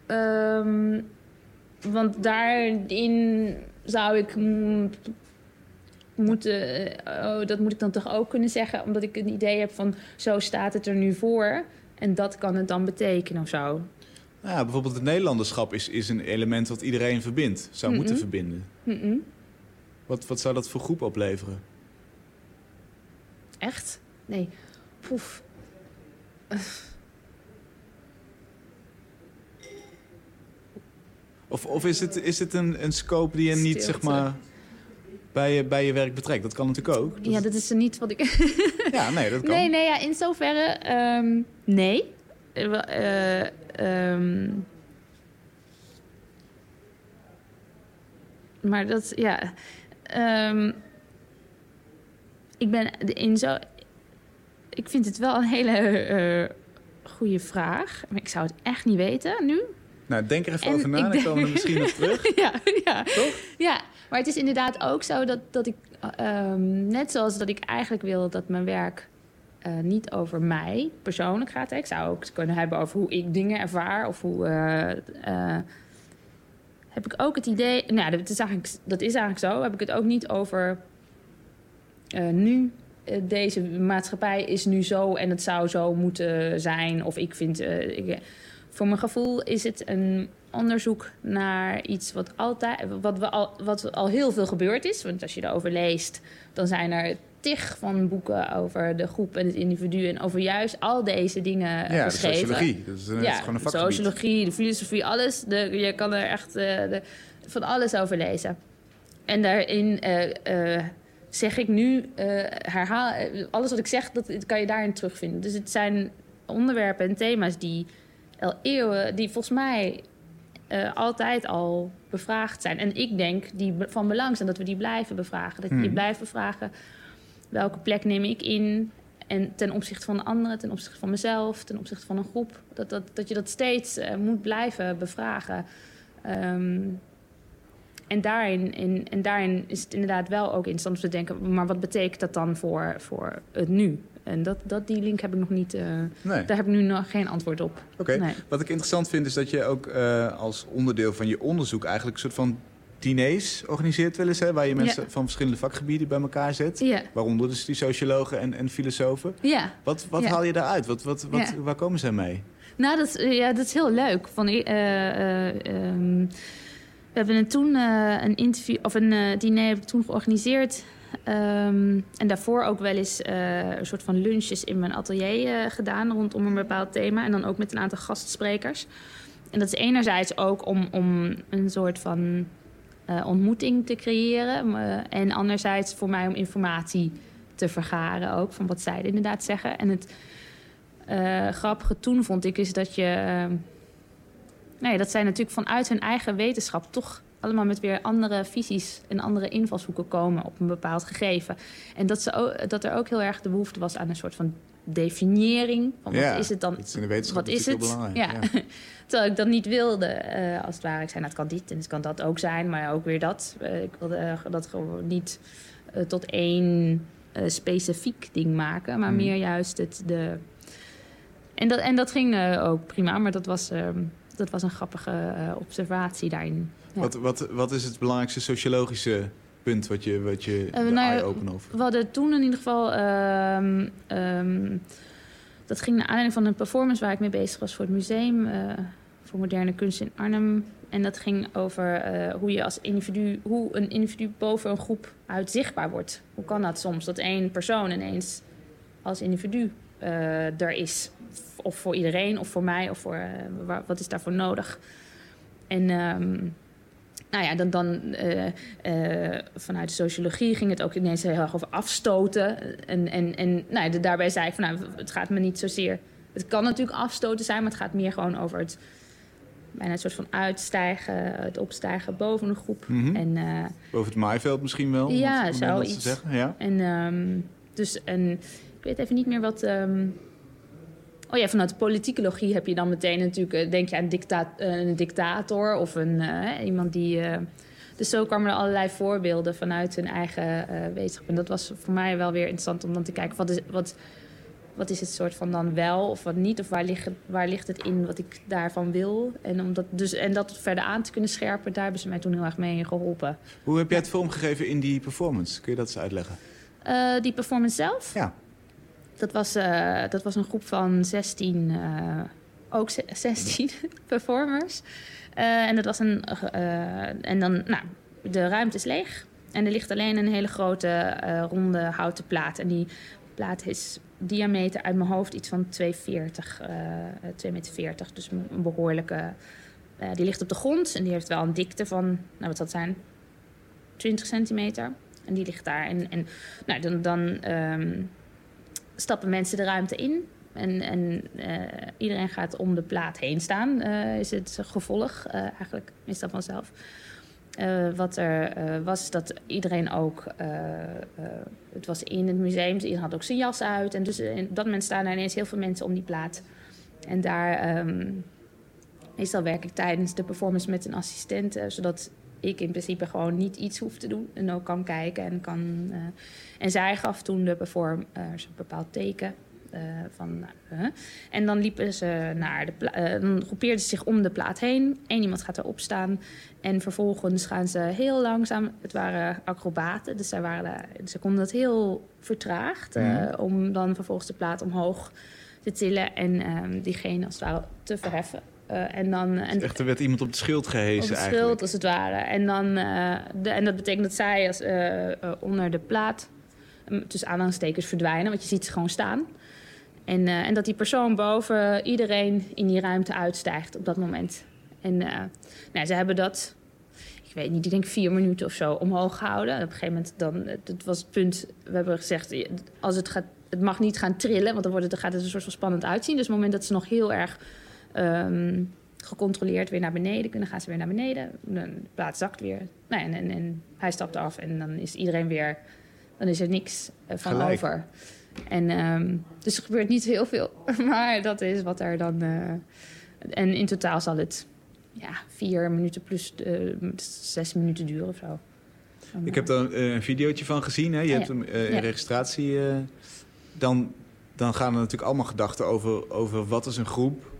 Speaker 4: Ehm, want daarin zou ik m- moeten. eh, Oh, dat moet ik dan toch ook kunnen zeggen, omdat ik een idee heb van zo staat het er nu voor. En dat kan het dan betekenen of zo.
Speaker 1: Nou ja, bijvoorbeeld het Nederlanderschap is, is een element wat iedereen verbindt. Zou moeten verbinden. Wat, wat zou dat voor groep opleveren?
Speaker 4: Echt? Nee. Poef.
Speaker 1: Of, of is het, is het een, een scope die je niet zeg maar, bij, je, bij je werk betrekt? Dat kan natuurlijk ook.
Speaker 4: Ja, dat is er niet wat ik...
Speaker 1: ja, nee, dat kan.
Speaker 4: Nee, nee, ja, in zoverre ehm, nee. Eh, eh, ehm, maar dat, ja. ehm, ik ben in zo. Ik vind het wel een hele eh goede vraag. Maar ik zou het echt niet weten nu.
Speaker 1: Nou, denk er even
Speaker 4: En
Speaker 1: over na, dan komen we er misschien op terug.
Speaker 4: ja, ja.
Speaker 1: Toch?
Speaker 4: Ja, maar het is inderdaad ook zo dat, dat ik, ehm, net zoals dat ik eigenlijk wil dat mijn werk eh, niet over mij persoonlijk gaat. Hè. Ik zou ook kunnen hebben over hoe ik dingen ervaar of hoe. eh, eh, heb ik ook het idee, nou, dat is, eigenlijk, dat is eigenlijk zo. Heb ik het ook niet over eh, nu. eh, deze maatschappij is nu zo en het zou zo moeten zijn. Of ik vind. eh, ik, voor mijn gevoel is het een onderzoek naar iets wat, altijd, wat, we al, wat al heel veel gebeurd is. Want als je erover leest, dan zijn er tig van boeken over de groep en het individu. En over juist al deze dingen eh,
Speaker 1: Ja,
Speaker 4: geschreven.
Speaker 1: sociologie. Dat is, een- dat is gewoon een vakgebied.
Speaker 4: sociologie, de filosofie, alles. De, je kan er echt eh, de, van alles over lezen. En daarin eh, eh, zeg ik nu, eh, herhaal, eh, alles wat ik zeg, dat, dat kan je daarin terugvinden. Dus het zijn onderwerpen en thema's die al eeuwen, die volgens mij eh, altijd al bevraagd zijn. En ik denk die van belang zijn dat we die blijven bevragen. Dat je
Speaker 1: Hmm.
Speaker 4: blijft bevragen welke plek neem ik in. En ten opzichte van de anderen, ten opzichte van mezelf, ten opzichte van een groep. Dat, dat, dat je dat steeds eh, moet blijven bevragen. Ehm, en, daarin, in, en daarin is het inderdaad wel ook interessant om te denken... maar wat betekent dat dan voor, voor het nu? En dat, dat, die link heb ik nog niet... eh,
Speaker 1: Nee.
Speaker 4: daar heb ik nu nog geen antwoord op.
Speaker 1: Oké.
Speaker 4: Nee.
Speaker 1: Wat ik interessant vind is dat je ook eh, als onderdeel van je onderzoek eigenlijk een soort van diners organiseert wel eens, hè, waar je mensen
Speaker 4: Ja.
Speaker 1: van verschillende vakgebieden bij elkaar zet.
Speaker 4: Ja,
Speaker 1: Waaronder dus die sociologen en, en filosofen.
Speaker 4: ja.
Speaker 1: Wat, wat haal je daaruit? Wat, wat, wat. Waar komen zij mee?
Speaker 4: Nou, dat, is- ja, dat is heel leuk. Van, eh, eh, ehm, we hebben toen eh, een interview of een eh, diner heb ik toen georganiseerd. Ehm, en daarvoor ook wel eens eh, een soort van lunches in mijn atelier eh, gedaan rondom een bepaald thema. En dan ook met een aantal gastsprekers. En dat is enerzijds ook om, om een soort van eh, ontmoeting te creëren. en anderzijds voor mij om informatie te vergaren ook. Van wat zij inderdaad zeggen. En het grappige toen vond ik is dat je... eh, nee, dat zij natuurlijk vanuit hun eigen wetenschap... toch allemaal met weer andere visies en andere invalshoeken komen op een bepaald gegeven. En dat, ze ook, dat er ook heel erg de behoefte was aan een soort van definiëring. Van wat
Speaker 1: Ja,
Speaker 4: is het dan?
Speaker 1: Is in de wetenschap
Speaker 4: Wat is het?
Speaker 1: belangrijk.
Speaker 4: Ja. Terwijl ik dat niet wilde, eh, als het ware. Ik zei, nou, het kan dit en het kan dat ook zijn, maar ook weer dat. Eh, ik wilde eh, dat gewoon niet tot één specifiek ding maken, maar
Speaker 1: Mhm.
Speaker 4: meer juist het, de... En dat, en dat ging ook prima, maar dat was, ehm, dat was een grappige observatie daarin. Ja.
Speaker 1: Wat, wat, wat is het belangrijkste sociologische punt wat je, wat je de
Speaker 4: nou ja,
Speaker 1: eye-opener of...
Speaker 4: We hadden toen in ieder geval. ehm, ehm, dat ging naar aanleiding van een performance waar ik mee bezig was voor het museum eh, voor moderne kunst in Arnhem. En dat ging over eh, hoe je als individu, hoe een individu boven een groep uit zichtbaar wordt. Hoe kan dat soms? Dat één persoon ineens als individu eh, er is. Of voor iedereen, of voor mij, of voor wa- wat is daarvoor nodig? En ehm, nou ja, dan, dan eh, eh, vanuit de sociologie ging het ook ineens heel erg over afstoten. En, en, en nou, ja, daarbij zei ik van nou, het gaat me niet zozeer. Het kan natuurlijk afstoten zijn, maar het gaat meer gewoon over het bijna een soort van uitstijgen, het opstijgen boven een groep.
Speaker 1: Mhm.
Speaker 4: En, eh,
Speaker 1: Boven het maaiveld misschien wel?
Speaker 4: Ja,
Speaker 1: Nederlands te
Speaker 4: zoiets.
Speaker 1: zeggen. Ja.
Speaker 4: en dus, dus en ik weet even niet meer wat. ehm, Oh ja, vanuit de politicologie heb je dan meteen natuurlijk, eh, denk je aan dicta eh, een dictator of een, eh, iemand die. dus zo kwamen er allerlei voorbeelden vanuit hun eigen eh, wetenschap. En dat was voor mij wel weer interessant om dan te kijken, wat is, wat, wat is het soort van dan wel of wat niet? Of waar ligt, het, waar ligt het in wat ik daarvan wil? En, om dat, dus, en dat verder aan te kunnen scherpen, daar hebben ze mij toen heel erg mee geholpen.
Speaker 1: Hoe heb jij het vormgegeven in die performance? Kun je dat eens uitleggen?
Speaker 4: Die performance zelf?
Speaker 1: Ja.
Speaker 4: Dat was, eh, dat was een groep van 16, eh, ook ze- 16 performers. Eh, en dat was een. en dan, nou, de ruimte is leeg. En er ligt alleen een hele grote ronde houten plaat. En die plaat is diameter uit mijn hoofd iets van 2,40, eh 2,40 meter. Dus een behoorlijke Eh, die ligt op de grond en die heeft wel een dikte van, nou wat het zijn, 20 centimeter. En die ligt daar. En, en nou, dan, dan ehm, stappen mensen de ruimte in. En, en eh, iedereen gaat om de plaat heen staan, eh, is het gevolg. Eh, eigenlijk is dat vanzelf. Wat er was, dat iedereen ook... het was in het museum, dus iedereen had ook zijn jas uit. En dus dat moment staan er ineens heel veel mensen om die plaat. En daar... ehm, meestal werk ik tijdens de performance met een assistent... zodat ik in principe gewoon niet iets hoef te doen. En ook kan kijken en kan... eh, en zij gaf toen de performers een bepaald teken... eh, van? En dan liepen ze naar de pla- eh, dan groepeerden ze zich om de plaat heen. Eén iemand gaat erop staan. En vervolgens gaan ze heel langzaam. Het waren acrobaten, dus zij waren, ze konden dat heel vertraagd. eh,
Speaker 1: Mhm.
Speaker 4: om dan vervolgens de plaat omhoog te tillen en ehm, diegene als het ware te verheffen. Eh, en dan, en
Speaker 1: Echt, er werd iemand op de schild
Speaker 4: op
Speaker 1: gehezen
Speaker 4: het
Speaker 1: eigenlijk.
Speaker 4: schild als het ware. En, dan, eh, de, en dat betekent dat zij als, eh, onder de plaat tussen aanhalingstekens verdwijnen. Want je ziet ze gewoon staan. En, en dat die persoon boven iedereen in die ruimte uitstijgt op dat moment. En nou, ze hebben dat, ik weet niet, ik denk vier minuten of zo omhoog gehouden. En op een gegeven moment, dan, dat was het punt, we hebben gezegd, als het gaat, het mag niet gaan trillen, want dan, wordt het, dan gaat het een soort van spannend uitzien. Dus op het moment dat ze nog heel erg ehm, gecontroleerd weer naar beneden kunnen, gaan ze weer naar beneden. De plaat zakt weer. Nou, en, en, en hij stapt af en dan is iedereen weer, dan is er niks eh, van
Speaker 1: Gelijk.
Speaker 4: over. En, ehm, dus er gebeurt niet heel veel. Maar dat is wat er dan. eh, en in totaal zal het ja, vier minuten plus eh, zes minuten duren of zo. Dan,
Speaker 1: Ik heb daar een videootje van gezien. Hè? Je hebt hem in
Speaker 4: ja.
Speaker 1: registratie. dan, dan gaan er natuurlijk allemaal gedachten over, over wat is een groep.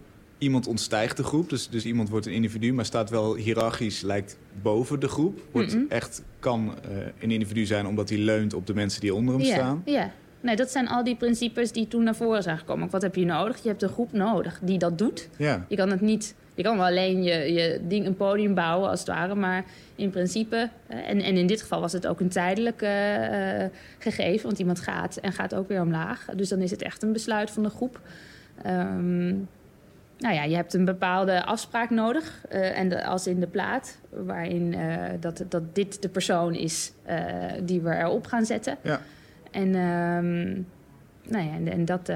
Speaker 1: Iemand ontstijgt de groep, dus, dus iemand wordt een individu, maar staat wel hiërarchisch, lijkt boven de groep. Wordt echt, kan eh, een individu zijn omdat hij leunt op de mensen die onder hem staan.
Speaker 4: Ja, nee, dat zijn al die principes die toen naar voren zijn gekomen. Wat heb je nodig? Je hebt een groep nodig die dat doet. Je kan het niet. Je kan wel alleen je, je ding, een podium bouwen als het ware, maar in principe, eh, en, en in dit geval was het ook een tijdelijk eh, eh, gegeven, want iemand gaat en gaat ook weer omlaag. Dus dan is het echt een besluit van de groep. Ehm, nou ja, je hebt een bepaalde afspraak nodig, eh, en de, als in de plaat, waarin eh, dat, dat dit de persoon is eh, die we erop gaan zetten.
Speaker 1: Ja.
Speaker 4: En, ehm, nou ja, en, en, dat,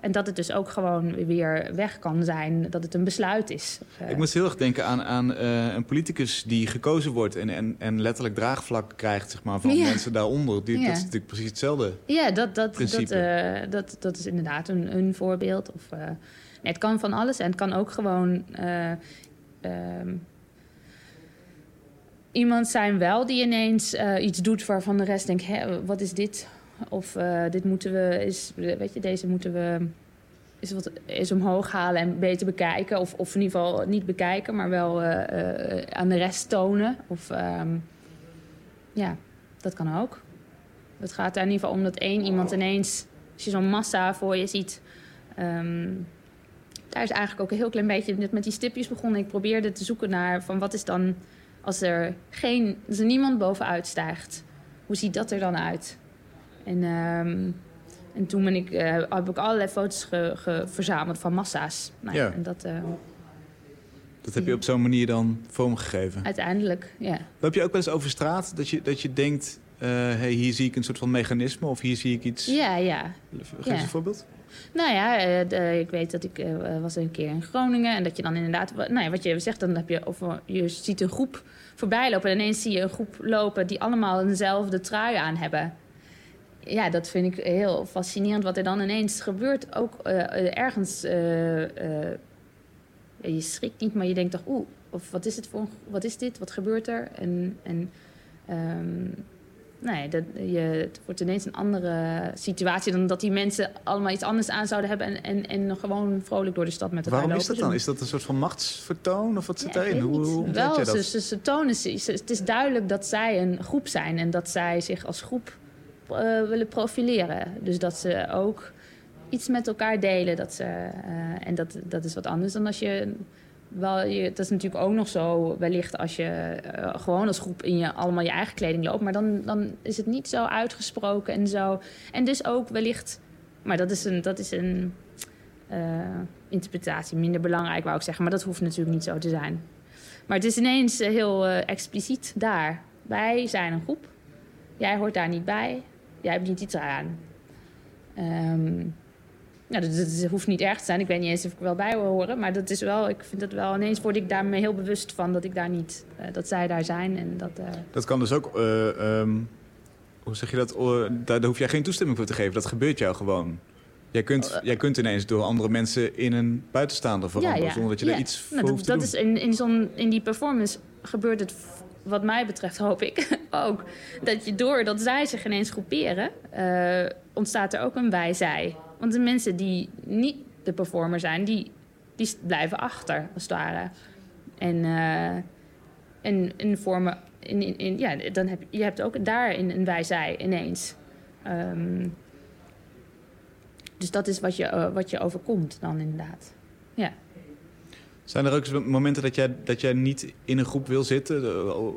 Speaker 4: en dat het dus ook gewoon weer weg kan zijn, dat het een besluit is.
Speaker 1: Ik moest heel erg denken aan, aan een politicus die gekozen wordt en, en, en letterlijk draagvlak krijgt zeg maar, van
Speaker 4: Ja.
Speaker 1: mensen daaronder. Die,
Speaker 4: Ja.
Speaker 1: Dat is natuurlijk precies hetzelfde.
Speaker 4: ja, dat, dat, dat,
Speaker 1: principe.
Speaker 4: dat, dat is inderdaad een, een voorbeeld. Of, het kan van alles en het kan ook gewoon eh, ehm, iemand zijn wel die ineens eh, iets doet waarvan de rest denkt, Hè, wat is dit? Of eh, dit moeten we, is, weet je, deze moeten we is wat is omhoog halen en beter bekijken. Of, of in ieder geval niet bekijken, maar wel aan de rest tonen. Of ehm, ja, dat kan ook. Het gaat er in ieder geval om dat één iemand ineens, als je zo'n massa voor je ziet. ehm, daar is eigenlijk ook een heel klein beetje net met die stipjes begonnen. Ik probeerde te zoeken naar van wat is dan als er geen, als er niemand bovenuit stijgt. Hoe ziet dat er dan uit? En, ehm, en toen ben ik, eh, heb ik allerlei foto's ge- ge- verzameld van massa's. Nou,
Speaker 1: Ja.
Speaker 4: En dat eh,
Speaker 1: Dat heb je op zo'n manier dan vormgegeven.
Speaker 4: uiteindelijk, ja.
Speaker 1: Loop je ook wel eens over straat dat je, dat je denkt... eh, hey, hier zie ik een soort van mechanisme of hier zie ik iets...
Speaker 4: Ja, ja.
Speaker 1: Geef eens
Speaker 4: Ja.
Speaker 1: een voorbeeld.
Speaker 4: Nou ja, eh, ik weet dat ik eh, was een keer in Groningen en dat je dan inderdaad, nou ja, wat je zegt, dan heb je, of je ziet een groep voorbij lopen en ineens zie je een groep lopen die allemaal eenzelfde trui aan hebben. Ja, dat vind ik heel fascinerend wat er dan ineens gebeurt. Ook eh, eh, ergens, eh, eh, je schrikt niet, maar je denkt toch, oeh, of wat is het voor, wat is dit, wat gebeurt er? En, en ehm, nee, dat, je, het wordt ineens een andere situatie dan dat die mensen allemaal iets anders aan zouden hebben en, en, en nog gewoon vrolijk door de stad met elkaar
Speaker 1: Waarom is
Speaker 4: lopen.
Speaker 1: dat dan? Is dat een soort van machtsvertoon of wat zit
Speaker 4: Ja,
Speaker 1: daarin?
Speaker 4: weet
Speaker 1: Hoe,
Speaker 4: Wel,
Speaker 1: jij dat?
Speaker 4: Ze, tonen, ze, het is duidelijk dat zij een groep zijn en dat zij zich als groep eh, willen profileren. Dus dat ze ook iets met elkaar delen. Dat ze, eh, en dat, dat is wat anders dan als je. Wel, dat is natuurlijk ook nog zo, wellicht als je eh, gewoon als groep in je allemaal je eigen kleding loopt. Maar dan, dan is het niet zo uitgesproken en zo. En dus ook wellicht, maar dat is een, dat is een, eh, interpretatie minder belangrijk, wou ik zeggen. Maar dat hoeft natuurlijk niet zo te zijn. Maar het is ineens eh, heel expliciet daar. Wij zijn een groep. Jij hoort daar niet bij. Jij hebt niet iets aan. Ehm, nou, dat, dat hoeft niet erg te zijn. Ik weet niet eens of ik er wel bij wil horen. Maar dat is wel, ik vind het wel, ineens word ik daar me heel bewust van dat ik daar niet, eh, dat zij daar zijn. En dat, eh,
Speaker 1: Dat kan dus ook... eh, ehm, hoe zeg je dat? Oh, daar, hoef jij geen toestemming voor te geven. Dat gebeurt jou gewoon. Jij kunt, jij kunt ineens door andere mensen in een buitenstaander veranderen... zonder dat je
Speaker 4: ja.
Speaker 1: daar iets voor
Speaker 4: Nou,
Speaker 1: hoeft
Speaker 4: dat,
Speaker 1: te
Speaker 4: dat
Speaker 1: doen.
Speaker 4: is in, in, zo'n, in die performance gebeurt het, wat mij betreft, hoop ik ook. Dat je doordat zij zich ineens groeperen, ontstaat er ook een wij-zij. Want de mensen die niet de performer zijn, die, die blijven achter, als het ware. En, eh, en, en vormen. In, in, in- ja, dan heb je je hebt ook daarin een wij-zij ineens. Ehm, dus dat is wat je, eh, wat je overkomt dan inderdaad. Ja.
Speaker 1: Zijn er ook momenten dat jij, dat jij niet in een groep wil zitten?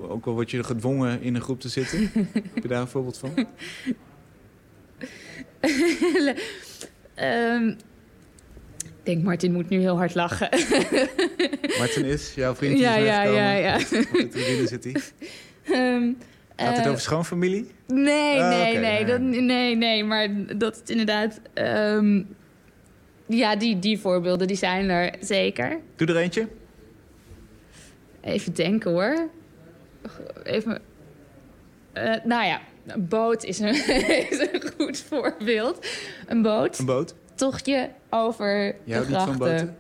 Speaker 1: Ook al word je gedwongen in een groep te zitten? Heb je daar een voorbeeld van?
Speaker 4: Ehm, ik denk, Martin moet nu heel hard lachen.
Speaker 1: Martin is jouw vriend die
Speaker 4: ja, ja, ja, ja.
Speaker 1: Op de tribune zit hij.
Speaker 4: Ehm,
Speaker 1: Gaat het
Speaker 4: eh,
Speaker 1: over schoonfamilie?
Speaker 4: Nee,
Speaker 1: Ah,
Speaker 4: nee, nee, dat, nee, nee. Maar dat is inderdaad... ehm, ja, die, die voorbeelden die zijn er zeker.
Speaker 1: Doe er eentje.
Speaker 4: Even denken hoor. Even... Eh, nou ja, een boot is een, is een goed voorbeeld. Een boot.
Speaker 1: Een boot.
Speaker 4: tochtje over de
Speaker 1: houdt niet van
Speaker 4: grachten.
Speaker 1: boten?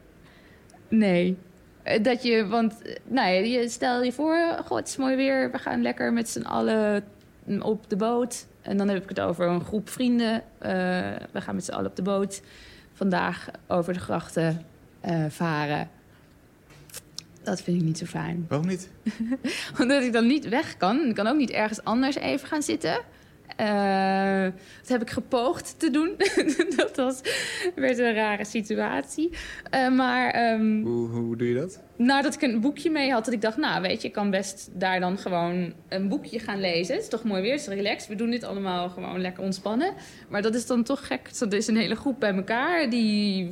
Speaker 4: Nee. Eh, Dat je, want, nou ja, je, stel je voor, goh, het is mooi weer, we gaan lekker met z'n allen op de boot. En dan heb ik het over een groep vrienden. Eh, we gaan met z'n allen op de boot vandaag over de grachten eh, varen. Dat vind ik niet zo fijn.
Speaker 1: Waarom niet?
Speaker 4: Omdat ik dan niet weg kan. Ik kan ook niet ergens anders even gaan zitten. Eh, dat heb ik gepoogd te doen. dat was, werd een rare situatie. Eh, maar ehm,
Speaker 1: Hoe, hoe doe je dat?
Speaker 4: nadat ik een boekje mee had, dat ik dacht... nou, weet je, ik kan best daar dan gewoon een boekje gaan lezen. Het is toch mooi weer, het is relaxed. We doen dit allemaal gewoon lekker ontspannen. Maar dat is dan toch gek. Er is een hele groep bij elkaar die...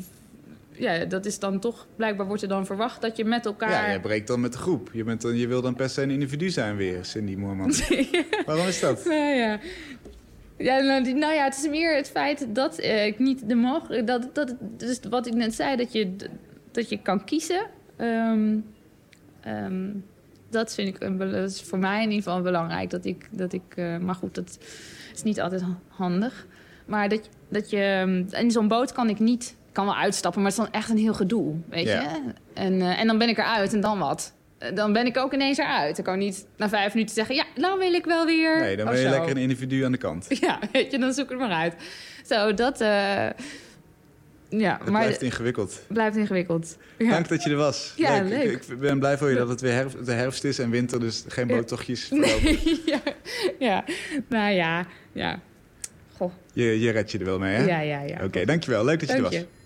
Speaker 4: Ja, dat is dan toch... Blijkbaar wordt er dan verwacht dat je met elkaar...
Speaker 1: Ja, jij breekt dan met de groep. Je, bent dan, je wil dan per se een individu zijn weer, Cindy Moorman. Waarom is dat?
Speaker 4: Nou ja. Ja, nou, nou ja, het is meer het feit dat eh, ik niet de mogelijk... Dat, dat, dus wat ik net zei, dat je, dat je kan kiezen. Ehm, ehm, dat vind ik een, dat is voor mij in ieder geval belangrijk. Dat ik, dat ik, eh, maar goed, dat is niet altijd ha- handig. Maar dat, dat je... In zo'n boot kan ik niet... Ik kan wel uitstappen, maar het is dan echt een heel gedoe, weet je? En, eh, en dan ben ik eruit en dan wat? Eh, Dan ben ik ook ineens eruit. Ik kan niet na vijf minuten zeggen... ja, nou wil ik wel weer...
Speaker 1: Nee, dan ben je lekker een individu aan de kant.
Speaker 4: Ja, weet je, dan zoek ik het maar uit. Zo, dat... eh, ja,
Speaker 1: Het
Speaker 4: maar
Speaker 1: blijft ingewikkeld.
Speaker 4: blijft ingewikkeld. Ja.
Speaker 1: Dank dat je er was.
Speaker 4: Ja, leuk.
Speaker 1: Ik, ben blij voor je dat het weer herfst, de herfst is en winter, dus geen boottochtjes.
Speaker 4: Nee, ja, ja, nou ja, ja. Goh,
Speaker 1: Je, je redt je er wel mee, hè?
Speaker 4: ja, ja, ja.
Speaker 1: Oké, dankjewel. Leuk dat je
Speaker 4: Dank
Speaker 1: er was.
Speaker 4: je.